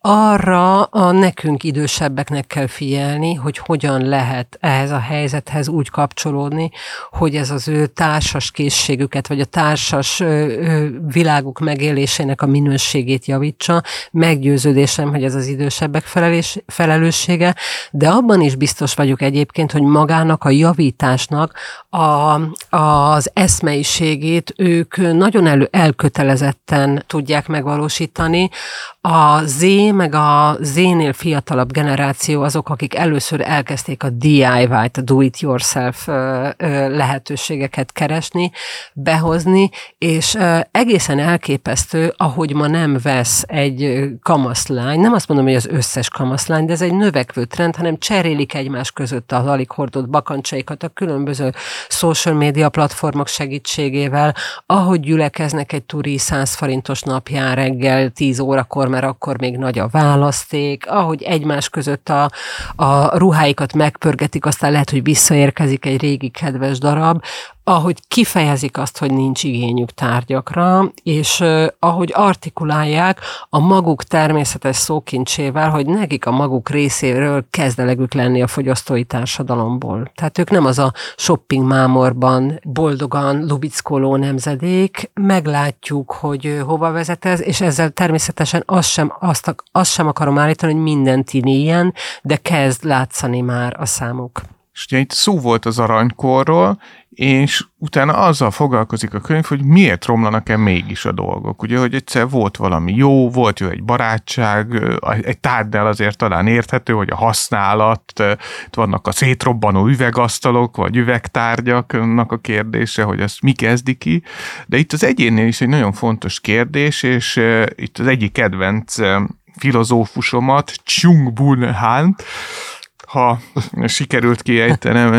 arra a nekünk idősebbeknek kell figyelni, hogy hogyan lehet ehhez a helyzethez úgy kapcsolódni, hogy ez az ő társas készségüket, vagy a társas világuk megélésének a minőségét javítsa. Meggyőződésem, hogy ez az idősebbek felelés, felelőssége, de abban is biztos vagyok egyébként, hogy magának a javításnak a, az eszmeiségét ők nagyon elő, elkötelezetten tudják megvalósítani. A Z meg a Z-nél fiatalabb generáció azok, akik először elkezdték a DIY-t, a do-it-yourself lehetőségeket keresni, behozni, és egészen elképesztő, ahogy ma nem vesz egy kamaszlány, nem azt mondom, hogy az összes kamaszlány, de ez egy növekvő trend, hanem cserélik egymás között az alig hordott bakancsaikat a különböző social media platformok segítségével, ahogy gyülekeznek egy turi 100 forintos napján reggel 10 órakor, mert akkor még nagy a választék, ahogy egymás között a, a ruháikat megpörgetik, aztán lehet, hogy visszaérkezik egy régi kedves darab, ahogy kifejezik azt, hogy nincs igényük tárgyakra, és ahogy artikulálják a maguk természetes szókincsével, hogy nekik a maguk részéről kezdelegük lenni a fogyasztói társadalomból. Tehát ők nem az a shopping mámorban boldogan lubickoló nemzedék, meglátjuk, hogy hova vezet ez, és ezzel természetesen azt sem, azt, azt sem akarom állítani, hogy minden tini ilyen, de kezd látszani már a számuk. És ugye itt szó volt az aranykorról, és utána azzal foglalkozik a könyv, hogy miért romlanak-e mégis a dolgok. Ugye, hogy egyszer volt valami jó, volt jó egy barátság, egy tárgynál azért talán érthető, hogy a használat, itt vannak a szétrobbanó üvegasztalok, vagy üvegtárgyaknak a kérdése, hogy ezt mi kezdi ki, de itt az egyénnél is egy nagyon fontos kérdés, és itt az egyik kedvenc filozófusomat, Chung Bun Han, ha sikerült kiejtenem,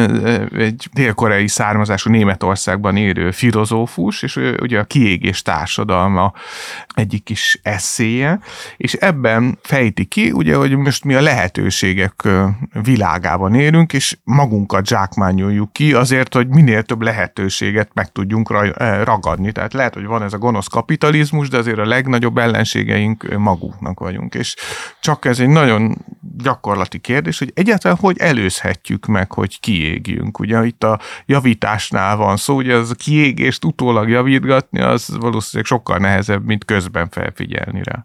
egy dél-koreai származású Németországban élő filozófus, és ugye a kiégés társadalma egyik kis eszéje, és ebben fejti ki, ugye, hogy most mi a lehetőségek világában élünk, és magunkat zsákmányoljuk ki azért, hogy minél több lehetőséget meg tudjunk ragadni. Tehát lehet, hogy van ez a gonosz kapitalizmus, de azért a legnagyobb ellenségeink maguknak vagyunk. És csak ez egy nagyon gyakorlati kérdés, hogy egyáltalán egyáltalán hogy előzhetjük meg, hogy kiégjünk. Ugye itt a javításnál van szó, hogy az kiégést utólag javítgatni, az valószínűleg sokkal nehezebb, mint közben felfigyelni rá.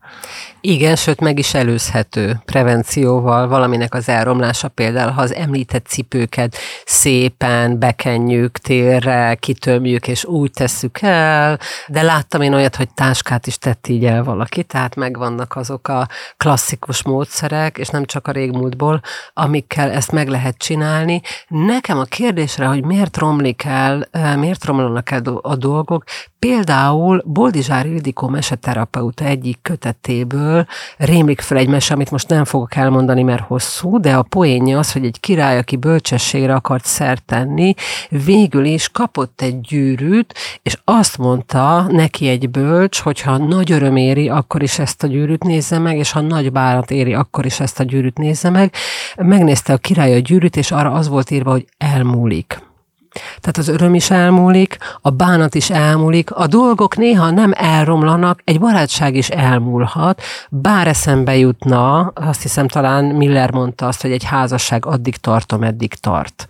Igen, sőt meg is előzhető prevencióval, valaminek az elromlása például, ha az említett cipőket szépen bekenjük térre, kitömjük, és úgy tesszük el, de láttam én olyat, hogy táskát is tett így el valaki, tehát megvannak azok a klasszikus módszerek, és nem csak a régmúltból, amik amikkel ezt meg lehet csinálni. Nekem a kérdésre, hogy miért romlik el, miért romlanak el a dolgok, például Boldizsár Ildikó meseterapeuta egyik kötetéből rémlik fel egy mese, amit most nem fogok elmondani, mert hosszú, de a poénja az, hogy egy király, aki bölcsességre akart szert tenni, végül is kapott egy gyűrűt, és azt mondta neki egy bölcs, hogyha nagy öröm éri, akkor is ezt a gyűrűt nézze meg, és ha nagy bánat éri, akkor is ezt a gyűrűt nézze meg. Megnéz megnézte a király a gyűrűt, és arra az volt írva, hogy elmúlik. Tehát az öröm is elmúlik, a bánat is elmúlik, a dolgok néha nem elromlanak, egy barátság is elmúlhat, bár eszembe jutna, azt hiszem talán Miller mondta azt, hogy egy házasság addig tart, ameddig tart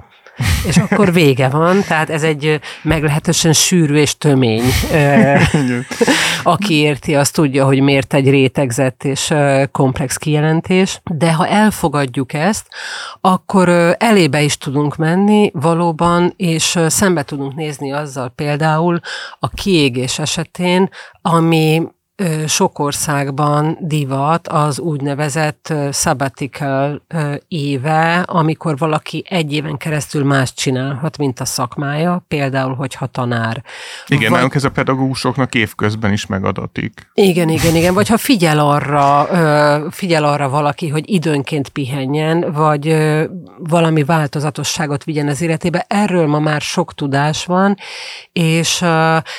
és akkor vége van, tehát ez egy meglehetősen sűrű és tömény. Aki érti, az tudja, hogy miért egy rétegzett és komplex kijelentés, de ha elfogadjuk ezt, akkor elébe is tudunk menni valóban, és szembe tudunk nézni azzal például a kiégés esetén, ami sok országban divat az úgynevezett sabbatical éve, amikor valaki egy éven keresztül más csinálhat, mint a szakmája, például, hogyha tanár. Igen, vagy... nálunk ez a pedagógusoknak évközben is megadatik. Igen, igen, igen. Vagy ha figyel arra, figyel arra valaki, hogy időnként pihenjen, vagy valami változatosságot vigyen az életébe, erről ma már sok tudás van, és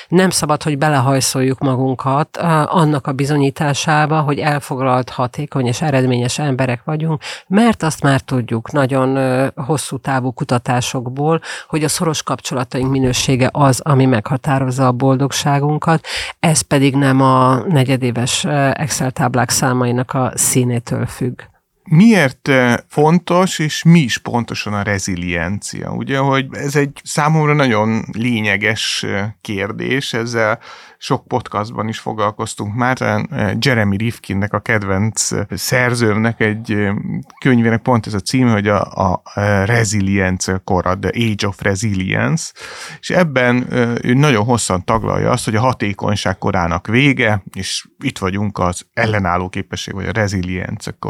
nem szabad, hogy belehajszoljuk magunkat annak a bizonyításába, hogy elfoglalt, hatékony és eredményes emberek vagyunk, mert azt már tudjuk nagyon hosszú távú kutatásokból, hogy a szoros kapcsolataink minősége az, ami meghatározza a boldogságunkat, ez pedig nem a negyedéves Excel táblák számainak a színétől függ. Miért fontos, és mi is pontosan a reziliencia? Ugye, hogy ez egy számomra nagyon lényeges kérdés, ezzel sok podcastban is foglalkoztunk már, eh, Jeremy Rifkinnek a kedvenc eh, szerzőmnek egy eh, könyvének pont ez a cím, hogy a, a Resilience kora, The Age of Resilience, és ebben ő nagyon hosszan taglalja azt, hogy a hatékonyság korának vége, és itt vagyunk az ellenálló képesség, vagy a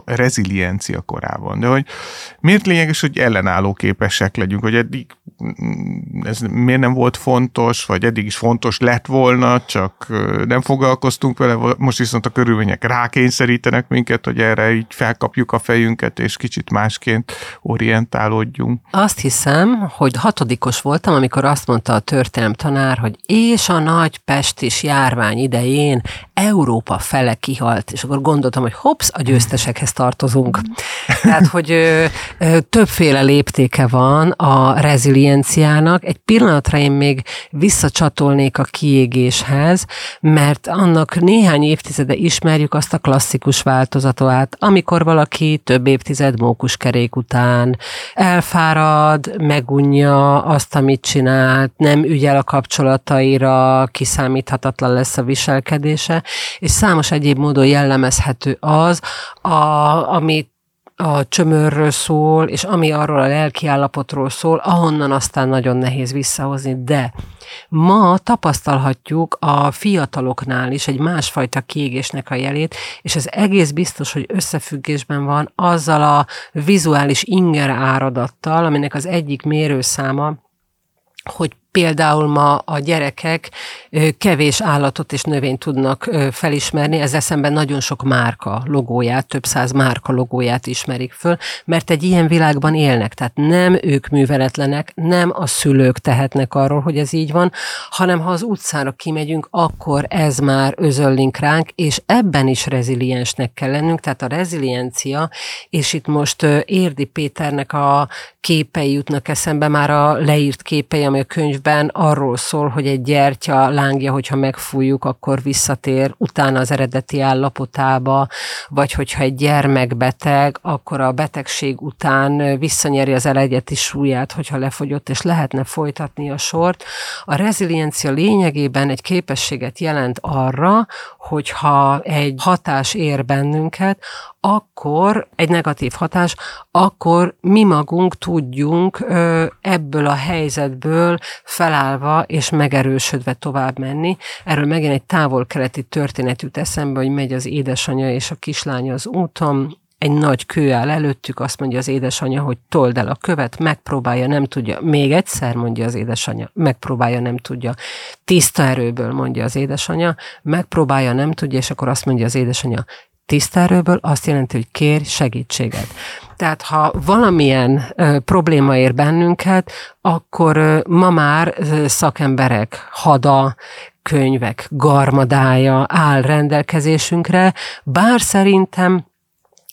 reziliencia korában. De hogy miért lényeges, hogy ellenálló képesek legyünk, hogy eddig ez miért nem volt fontos, vagy eddig is fontos lett volna, csak nem foglalkoztunk vele, most viszont a körülmények rákényszerítenek minket, hogy erre így felkapjuk a fejünket, és kicsit másként orientálódjunk. Azt hiszem, hogy hatodikos voltam, amikor azt mondta a történelem tanár, hogy és a nagy pestis járvány idején Európa fele kihalt, és akkor gondoltam, hogy hops, a győztesekhez tartozunk. Tehát, hogy ö, ö, többféle léptéke van a rezilienciának. Egy pillanatra én még visszacsatolnék a kiégéshez, mert annak néhány évtizede ismerjük azt a klasszikus változatát, amikor valaki több évtized mókuskerék után elfárad, megunja azt, amit csinált, nem ügyel a kapcsolataira, kiszámíthatatlan lesz a viselkedése, és számos egyéb módon jellemezhető az, a, amit a csömörről szól, és ami arról a lelkiállapotról szól, ahonnan aztán nagyon nehéz visszahozni, de ma tapasztalhatjuk a fiataloknál is egy másfajta kiégésnek a jelét, és ez egész biztos, hogy összefüggésben van azzal a vizuális inger áradattal, aminek az egyik mérőszáma, hogy például ma a gyerekek kevés állatot és növényt tudnak felismerni, ezzel szemben nagyon sok márka logóját, több száz márka logóját ismerik föl, mert egy ilyen világban élnek, tehát nem ők műveletlenek, nem a szülők tehetnek arról, hogy ez így van, hanem ha az utcára kimegyünk, akkor ez már özöllink ránk, és ebben is reziliensnek kell lennünk, tehát a reziliencia, és itt most Érdi Péternek a képei jutnak eszembe, már a leírt képei, ami a könyv könyvben arról szól, hogy egy gyertya lángja, hogyha megfújjuk, akkor visszatér utána az eredeti állapotába, vagy hogyha egy gyermek beteg, akkor a betegség után visszanyeri az elegyeti súlyát, hogyha lefogyott, és lehetne folytatni a sort. A reziliencia lényegében egy képességet jelent arra, hogyha egy hatás ér bennünket, akkor egy negatív hatás, akkor mi magunk tudjunk ebből a helyzetből felállva és megerősödve tovább menni. Erről megint egy távol-keleti történet jut eszembe, hogy megy az édesanyja és a kislánya az úton, egy nagy kő áll előttük, azt mondja az édesanyja, hogy told el a követ, megpróbálja, nem tudja. Még egyszer mondja az édesanyja, megpróbálja, nem tudja. Tiszta erőből mondja az édesanyja, megpróbálja, nem tudja, és akkor azt mondja az édesanyja, tiszta erőből azt jelenti, hogy kér segítséget. Tehát ha valamilyen ö, probléma ér bennünket, akkor ö, ma már ö, szakemberek, hada, könyvek garmadája áll rendelkezésünkre, bár szerintem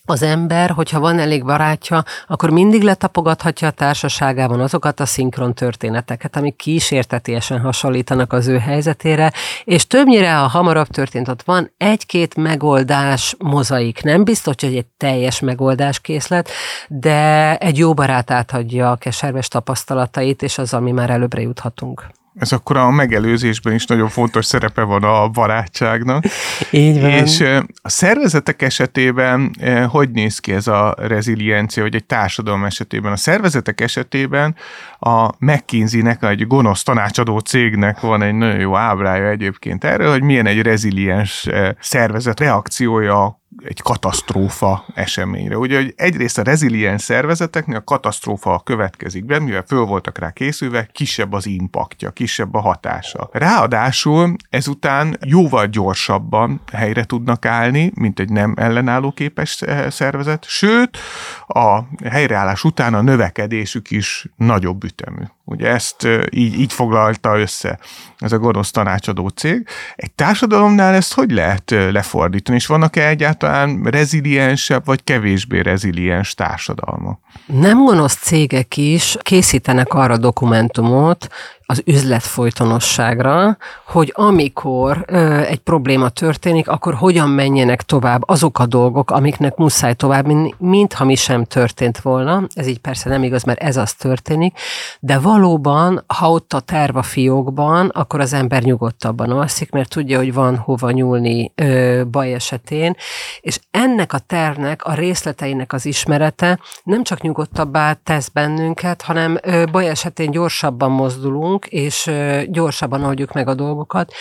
az ember, hogyha van elég barátja, akkor mindig letapogathatja a társaságában azokat a szinkron történeteket, amik kísértetésen hasonlítanak az ő helyzetére, és többnyire, ha hamarabb történt, ott van egy-két megoldás mozaik. Nem biztos, hogy egy teljes megoldás készlet, de egy jó barát átadja a keserves tapasztalatait, és az, ami már előbbre juthatunk. Ez akkor a megelőzésben is nagyon fontos szerepe van a barátságnak. Így van. És a szervezetek esetében hogy néz ki ez a reziliencia, vagy egy társadalom esetében? A szervezetek esetében a McKinsey-nek, egy gonosz tanácsadó cégnek van egy nagyon jó ábrája egyébként erről, hogy milyen egy reziliens szervezet reakciója egy katasztrófa eseményre. Ugye hogy egyrészt a reziliens szervezeteknél a katasztrófa következik be, mivel föl voltak rá készülve, kisebb az impaktja, kisebb a hatása. Ráadásul ezután jóval gyorsabban helyre tudnak állni, mint egy nem ellenálló képes szervezet, sőt, a helyreállás után a növekedésük is nagyobb ütemű. Ugye ezt így, így foglalta össze ez a gonosz tanácsadó cég. Egy társadalomnál ezt hogy lehet lefordítani, és vannak-e egyáltalán reziliensebb vagy kevésbé reziliens társadalmak? Nem gonosz cégek is készítenek arra dokumentumot, az üzlet folytonosságra, hogy amikor ö, egy probléma történik, akkor hogyan menjenek tovább azok a dolgok, amiknek muszáj tovább, mint, mintha mi sem történt volna. Ez így persze nem igaz, mert ez az történik, de valóban, ha ott a terv a fiókban, akkor az ember nyugodtabban alszik, mert tudja, hogy van hova nyúlni ö, baj esetén, és ennek a tervnek, a részleteinek az ismerete nem csak nyugodtabbá tesz bennünket, hanem ö, baj esetén gyorsabban mozdulunk, és gyorsabban oldjuk meg a dolgokat.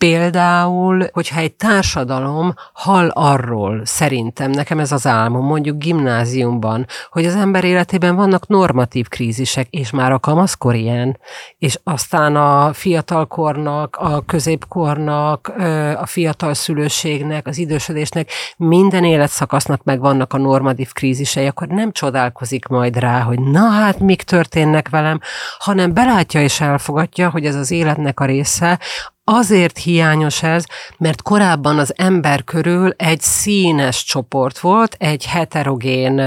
Például, hogyha egy társadalom hall arról, szerintem, nekem ez az álmom, mondjuk gimnáziumban, hogy az ember életében vannak normatív krízisek, és már a kamaszkor ilyen, és aztán a fiatalkornak, a középkornak, a fiatal szülőségnek, az idősödésnek, minden életszakasznak meg vannak a normatív krízisei, akkor nem csodálkozik majd rá, hogy na hát mik történnek velem, hanem belátja és elfogadja, hogy ez az életnek a része, Azért hiányos ez, mert korábban az ember körül egy színes csoport volt, egy heterogén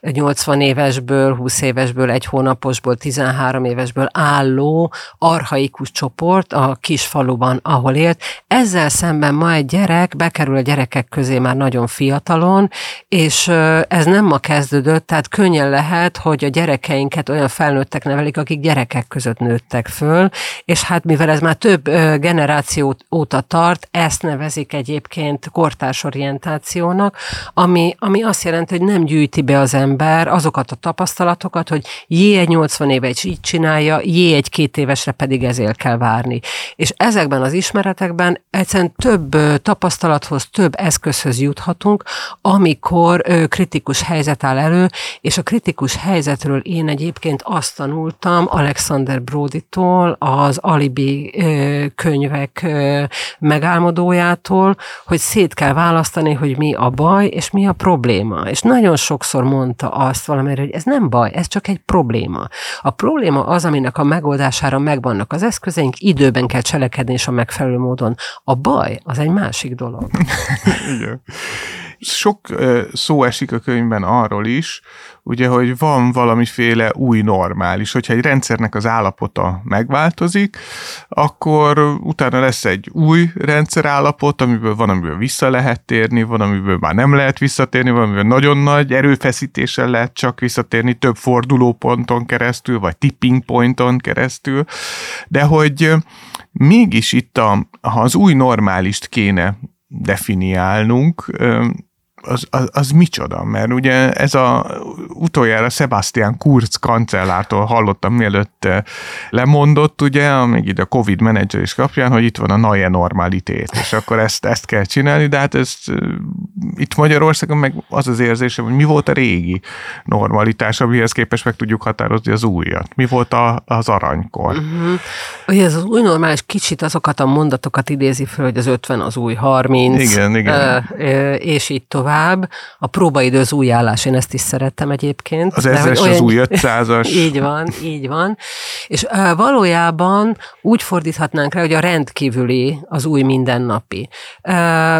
80 évesből, 20 évesből, egy hónaposból, 13 évesből álló arhaikus csoport a kisfaluban, ahol élt. Ezzel szemben ma egy gyerek bekerül a gyerekek közé már nagyon fiatalon, és ez nem ma kezdődött, tehát könnyen lehet, hogy a gyerekeinket olyan felnőttek nevelik, akik gyerekek között nőttek föl, és hát mivel ez már több generáció óta tart, ezt nevezik egyébként kortársorientációnak, ami, ami azt jelenti, hogy nem gyűjti be az ember azokat a tapasztalatokat, hogy jé, egy 80 éve egy így csinálja, jé, egy két évesre pedig ezért kell várni. És ezekben az ismeretekben egyszerűen több tapasztalathoz, több eszközhöz juthatunk, amikor kritikus helyzet áll elő, és a kritikus helyzetről én egyébként azt tanultam Alexander Brody-tól, az Alibi könyvek megálmodójától, hogy szét kell választani, hogy mi a baj, és mi a probléma. És nagyon sokszor mondta azt valamire, hogy ez nem baj, ez csak egy probléma. A probléma az, aminek a megoldására megvannak az eszközeink, időben kell cselekedni, és a megfelelő módon. A baj, az egy másik dolog. Igen. Sok szó esik a könyvben arról is, ugye, hogy van valamiféle új normális. Hogyha egy rendszernek az állapota megváltozik, akkor utána lesz egy új rendszerállapot, amiből van, amiből vissza lehet térni, van, amiből már nem lehet visszatérni, van, amiből nagyon nagy erőfeszítéssel lehet csak visszatérni, több fordulóponton keresztül, vagy tipping pointon keresztül, de hogy mégis itt a, ha az új normálist kéne definiálnunk, az, az, az micsoda? Mert ugye ez a utoljára Sebastian Kurz kancellártól hallottam, mielőtt eh, lemondott, ugye, amíg ide a Covid menedzser is kapján, hogy itt van a neue normalitét, és akkor ezt, ezt kell csinálni, de hát ez eh, itt Magyarországon meg az az érzésem, hogy mi volt a régi normalitás, amihez képest meg tudjuk határozni az újat. Mi volt a, az aranykor? Uh-huh. Ugye ez az új normális kicsit azokat a mondatokat idézi fel, hogy az 50 az új 30. Igen, igen. És így tovább tovább. A próbaidő az új állás, én ezt is szerettem egyébként. Az ezres olyan... az új 500-as. így van, így van. És valójában úgy fordíthatnánk rá, hogy a rendkívüli az új mindennapi.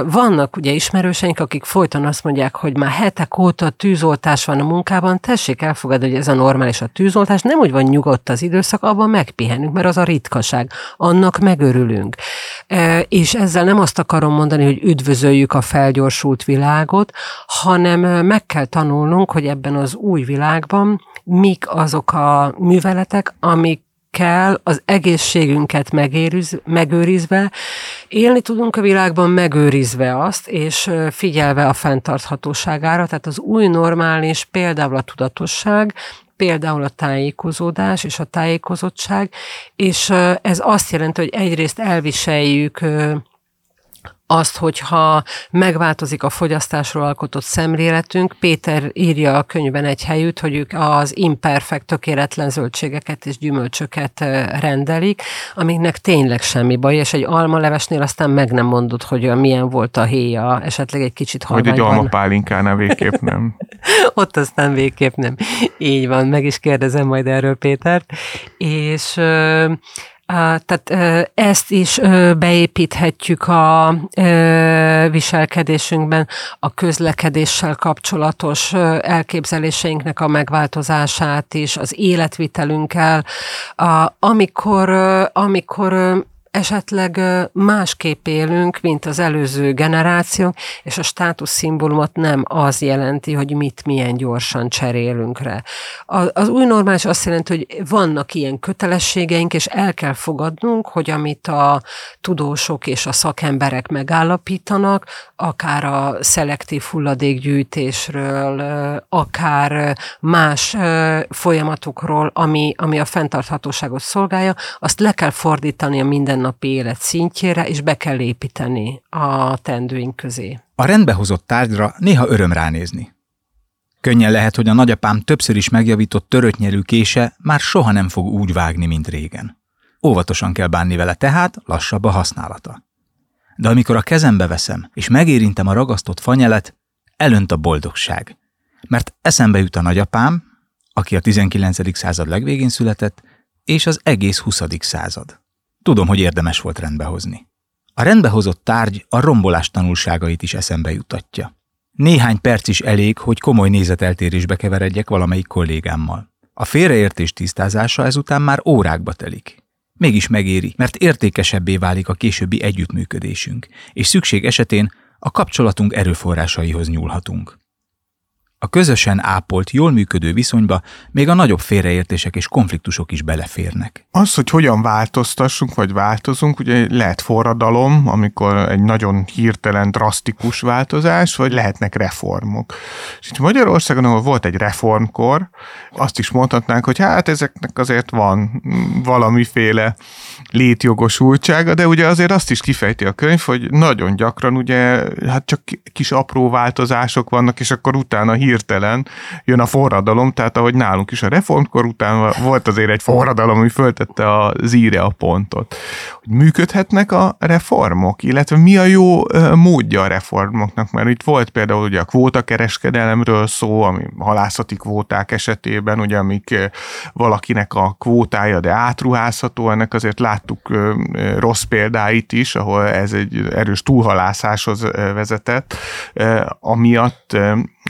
Vannak ugye ismerőseink, akik folyton azt mondják, hogy már hetek óta tűzoltás van a munkában, tessék elfogadni, hogy ez a normális a tűzoltás, nem úgy van nyugodt az időszak, abban megpihenünk, mert az a ritkaság. Annak megörülünk. És ezzel nem azt akarom mondani, hogy üdvözöljük a felgyorsult világot, dolgot, hanem meg kell tanulnunk, hogy ebben az új világban mik azok a műveletek, amik kell az egészségünket megériz, megőrizve, élni tudunk a világban megőrizve azt, és figyelve a fenntarthatóságára, tehát az új normális, például a tudatosság, például a tájékozódás és a tájékozottság, és ez azt jelenti, hogy egyrészt elviseljük azt, hogyha megváltozik a fogyasztásról alkotott szemléletünk. Péter írja a könyvben egy helyütt, hogy ők az imperfekt, tökéletlen zöldségeket és gyümölcsöket rendelik, amiknek tényleg semmi baj, és egy almalevesnél aztán meg nem mondod, hogy milyen volt a héja, esetleg egy kicsit halvány Hogy egy almapálinkánál végképp nem. Ott aztán végképp nem. Így van, meg is kérdezem majd erről Pétert. És tehát ezt is beépíthetjük a viselkedésünkben, a közlekedéssel kapcsolatos elképzeléseinknek a megváltozását is, az életvitelünkkel. Amikor, amikor esetleg másképp élünk, mint az előző generációk, és a státuszszimbólumot nem az jelenti, hogy mit milyen gyorsan cserélünk rá. Az új normális azt jelenti, hogy vannak ilyen kötelességeink, és el kell fogadnunk, hogy amit a tudósok és a szakemberek megállapítanak, akár a szelektív hulladékgyűjtésről, akár más folyamatokról, ami, ami a fenntarthatóságot szolgálja, azt le kell fordítani a minden mindennapi élet szintjére, és be kell építeni a tendőink közé. A rendbehozott tárgyra néha öröm ránézni. Könnyen lehet, hogy a nagyapám többször is megjavított törötnyelű kése már soha nem fog úgy vágni, mint régen. Óvatosan kell bánni vele, tehát lassabb a használata. De amikor a kezembe veszem, és megérintem a ragasztott fanyelet, elönt a boldogság. Mert eszembe jut a nagyapám, aki a 19. század legvégén született, és az egész 20. század. Tudom, hogy érdemes volt rendbehozni. A rendbehozott tárgy a rombolás tanulságait is eszembe jutatja. Néhány perc is elég, hogy komoly nézeteltérésbe keveredjek valamelyik kollégámmal. A félreértés tisztázása ezután már órákba telik. Mégis megéri, mert értékesebbé válik a későbbi együttműködésünk, és szükség esetén a kapcsolatunk erőforrásaihoz nyúlhatunk. A közösen ápolt, jól működő viszonyba még a nagyobb félreértések és konfliktusok is beleférnek. Az, hogy hogyan változtassunk, vagy változunk, ugye lehet forradalom, amikor egy nagyon hirtelen, drasztikus változás, vagy lehetnek reformok. És itt Magyarországon, ahol volt egy reformkor, azt is mondhatnánk, hogy hát ezeknek azért van valamiféle létjogosultsága, de ugye azért azt is kifejti a könyv, hogy nagyon gyakran ugye hát csak kis apró változások vannak, és akkor utána hirtelen jön a forradalom, tehát ahogy nálunk is a reformkor után volt azért egy forradalom, ami föltette a zíre a pontot. Hogy működhetnek a reformok, illetve mi a jó módja a reformoknak, mert itt volt például ugye a kvótakereskedelemről szó, ami halászati kvóták esetében, ugye amik valakinek a kvótája, de átruházható, ennek azért láttuk rossz példáit is, ahol ez egy erős túlhalászáshoz vezetett, amiatt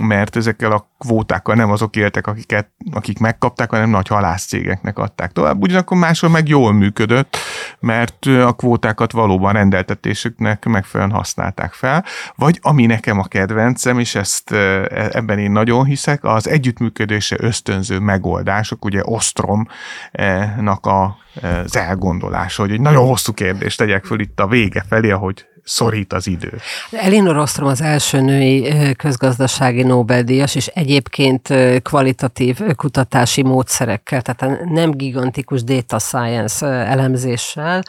mert ezekkel a kvótákkal nem azok éltek, akiket, akik megkapták, hanem nagy halászcégeknek adták tovább. Ugyanakkor máshol meg jól működött, mert a kvótákat valóban rendeltetésüknek megfelelően használták fel. Vagy ami nekem a kedvencem, és ezt e, ebben én nagyon hiszek, az együttműködése ösztönző megoldások, ugye Ostromnak a, az elgondolása, hogy egy nagyon hosszú kérdést tegyek föl itt a vége felé, ahogy szorít az idő. Elinor Ostrom az első női közgazdasági Nobel-díjas, és egyébként kvalitatív kutatási módszerekkel, tehát nem gigantikus data science elemzéssel,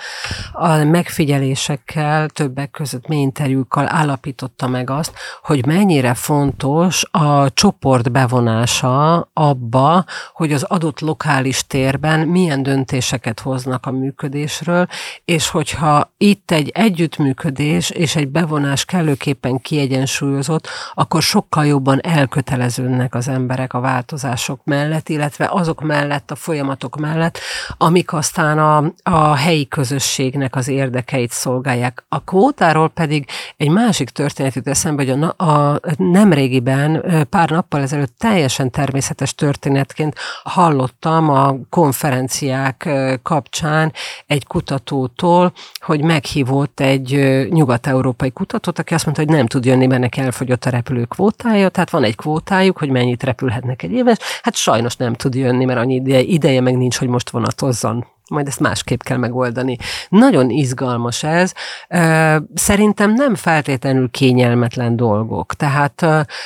a megfigyelésekkel, többek között mély interjúkkal állapította meg azt, hogy mennyire fontos a csoport bevonása abba, hogy az adott lokális térben milyen döntéseket hoznak a működésről, és hogyha itt egy együttműködés vezetés és egy bevonás kellőképpen kiegyensúlyozott, akkor sokkal jobban elköteleződnek az emberek a változások mellett, illetve azok mellett, a folyamatok mellett, amik aztán a, a helyi közösségnek az érdekeit szolgálják. A kvótáról pedig egy másik történet jut eszembe, hogy a, a nemrégiben, pár nappal ezelőtt teljesen természetes történetként hallottam a konferenciák kapcsán egy kutatótól, hogy meghívott egy nyugat-európai kutatót, aki azt mondta, hogy nem tud jönni, mert neki elfogyott a repülő kvótája, tehát van egy kvótájuk, hogy mennyit repülhetnek egy éves, hát sajnos nem tud jönni, mert annyi ideje, ideje meg nincs, hogy most vonatozzon majd ezt másképp kell megoldani. Nagyon izgalmas ez. Szerintem nem feltétlenül kényelmetlen dolgok. Tehát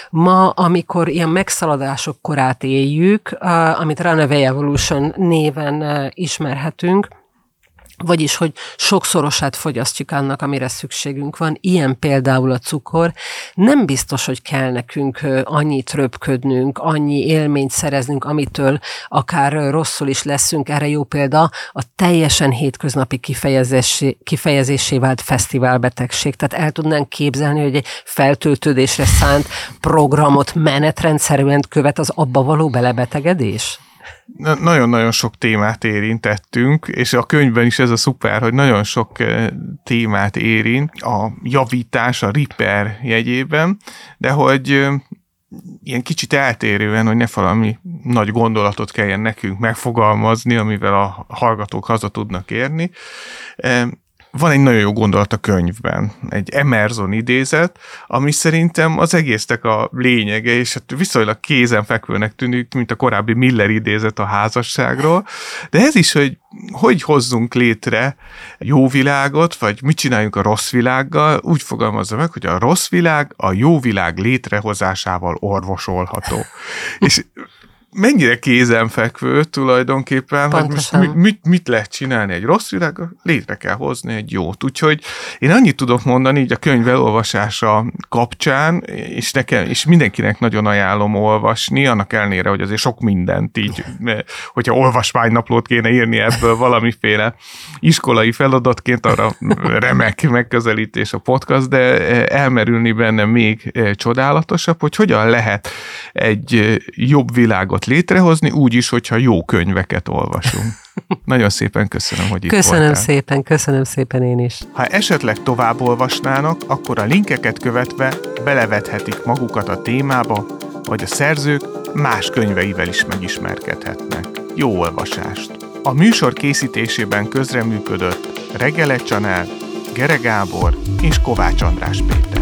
ma, amikor ilyen megszaladások korát éljük, amit Runaway Evolution néven ismerhetünk, vagyis, hogy sokszorosát fogyasztjuk annak, amire szükségünk van. Ilyen például a cukor. Nem biztos, hogy kell nekünk annyit röpködnünk, annyi élményt szereznünk, amitől akár rosszul is leszünk. Erre jó példa a teljesen hétköznapi kifejezésé, kifejezésé vált fesztiválbetegség. Tehát el tudnánk képzelni, hogy egy feltöltődésre szánt programot menetrendszerűen követ az abba való belebetegedés? Nagyon-nagyon sok témát érintettünk, és a könyvben is ez a szuper, hogy nagyon sok eh, témát érint a javítás, a riper jegyében, de hogy eh, ilyen kicsit eltérően, hogy ne valami nagy gondolatot kelljen nekünk megfogalmazni, amivel a hallgatók haza tudnak érni. Van egy nagyon jó gondolat a könyvben, egy Emerson idézet, ami szerintem az egésznek a lényege, és hát viszonylag kézenfekvőnek tűnik, mint a korábbi Miller idézet a házasságról, de ez is, hogy hogy hozzunk létre jó világot, vagy mit csináljunk a rossz világgal, úgy fogalmazza meg, hogy a rossz világ a jó világ létrehozásával orvosolható. és mennyire kézenfekvő tulajdonképpen, Pontosan. hogy most mit, mit, mit lehet csinálni egy rossz világ, létre kell hozni egy jót. Úgyhogy én annyit tudok mondani így a könyv elolvasása kapcsán, és nekem, és mindenkinek nagyon ajánlom olvasni, annak ellenére, hogy azért sok mindent így, hogyha olvasmánynaplót kéne írni ebből valamiféle iskolai feladatként, arra remek megközelítés a podcast, de elmerülni benne még csodálatosabb, hogy hogyan lehet egy jobb világot létrehozni, úgy is, hogyha jó könyveket olvasunk. Nagyon szépen köszönöm, hogy itt Köszönöm voltál. szépen, köszönöm szépen én is. Ha esetleg tovább olvasnának, akkor a linkeket követve belevethetik magukat a témába, vagy a szerzők más könyveivel is megismerkedhetnek. Jó olvasást! A műsor készítésében közreműködött Regele Csanel, Gere Gábor és Kovács András Péter.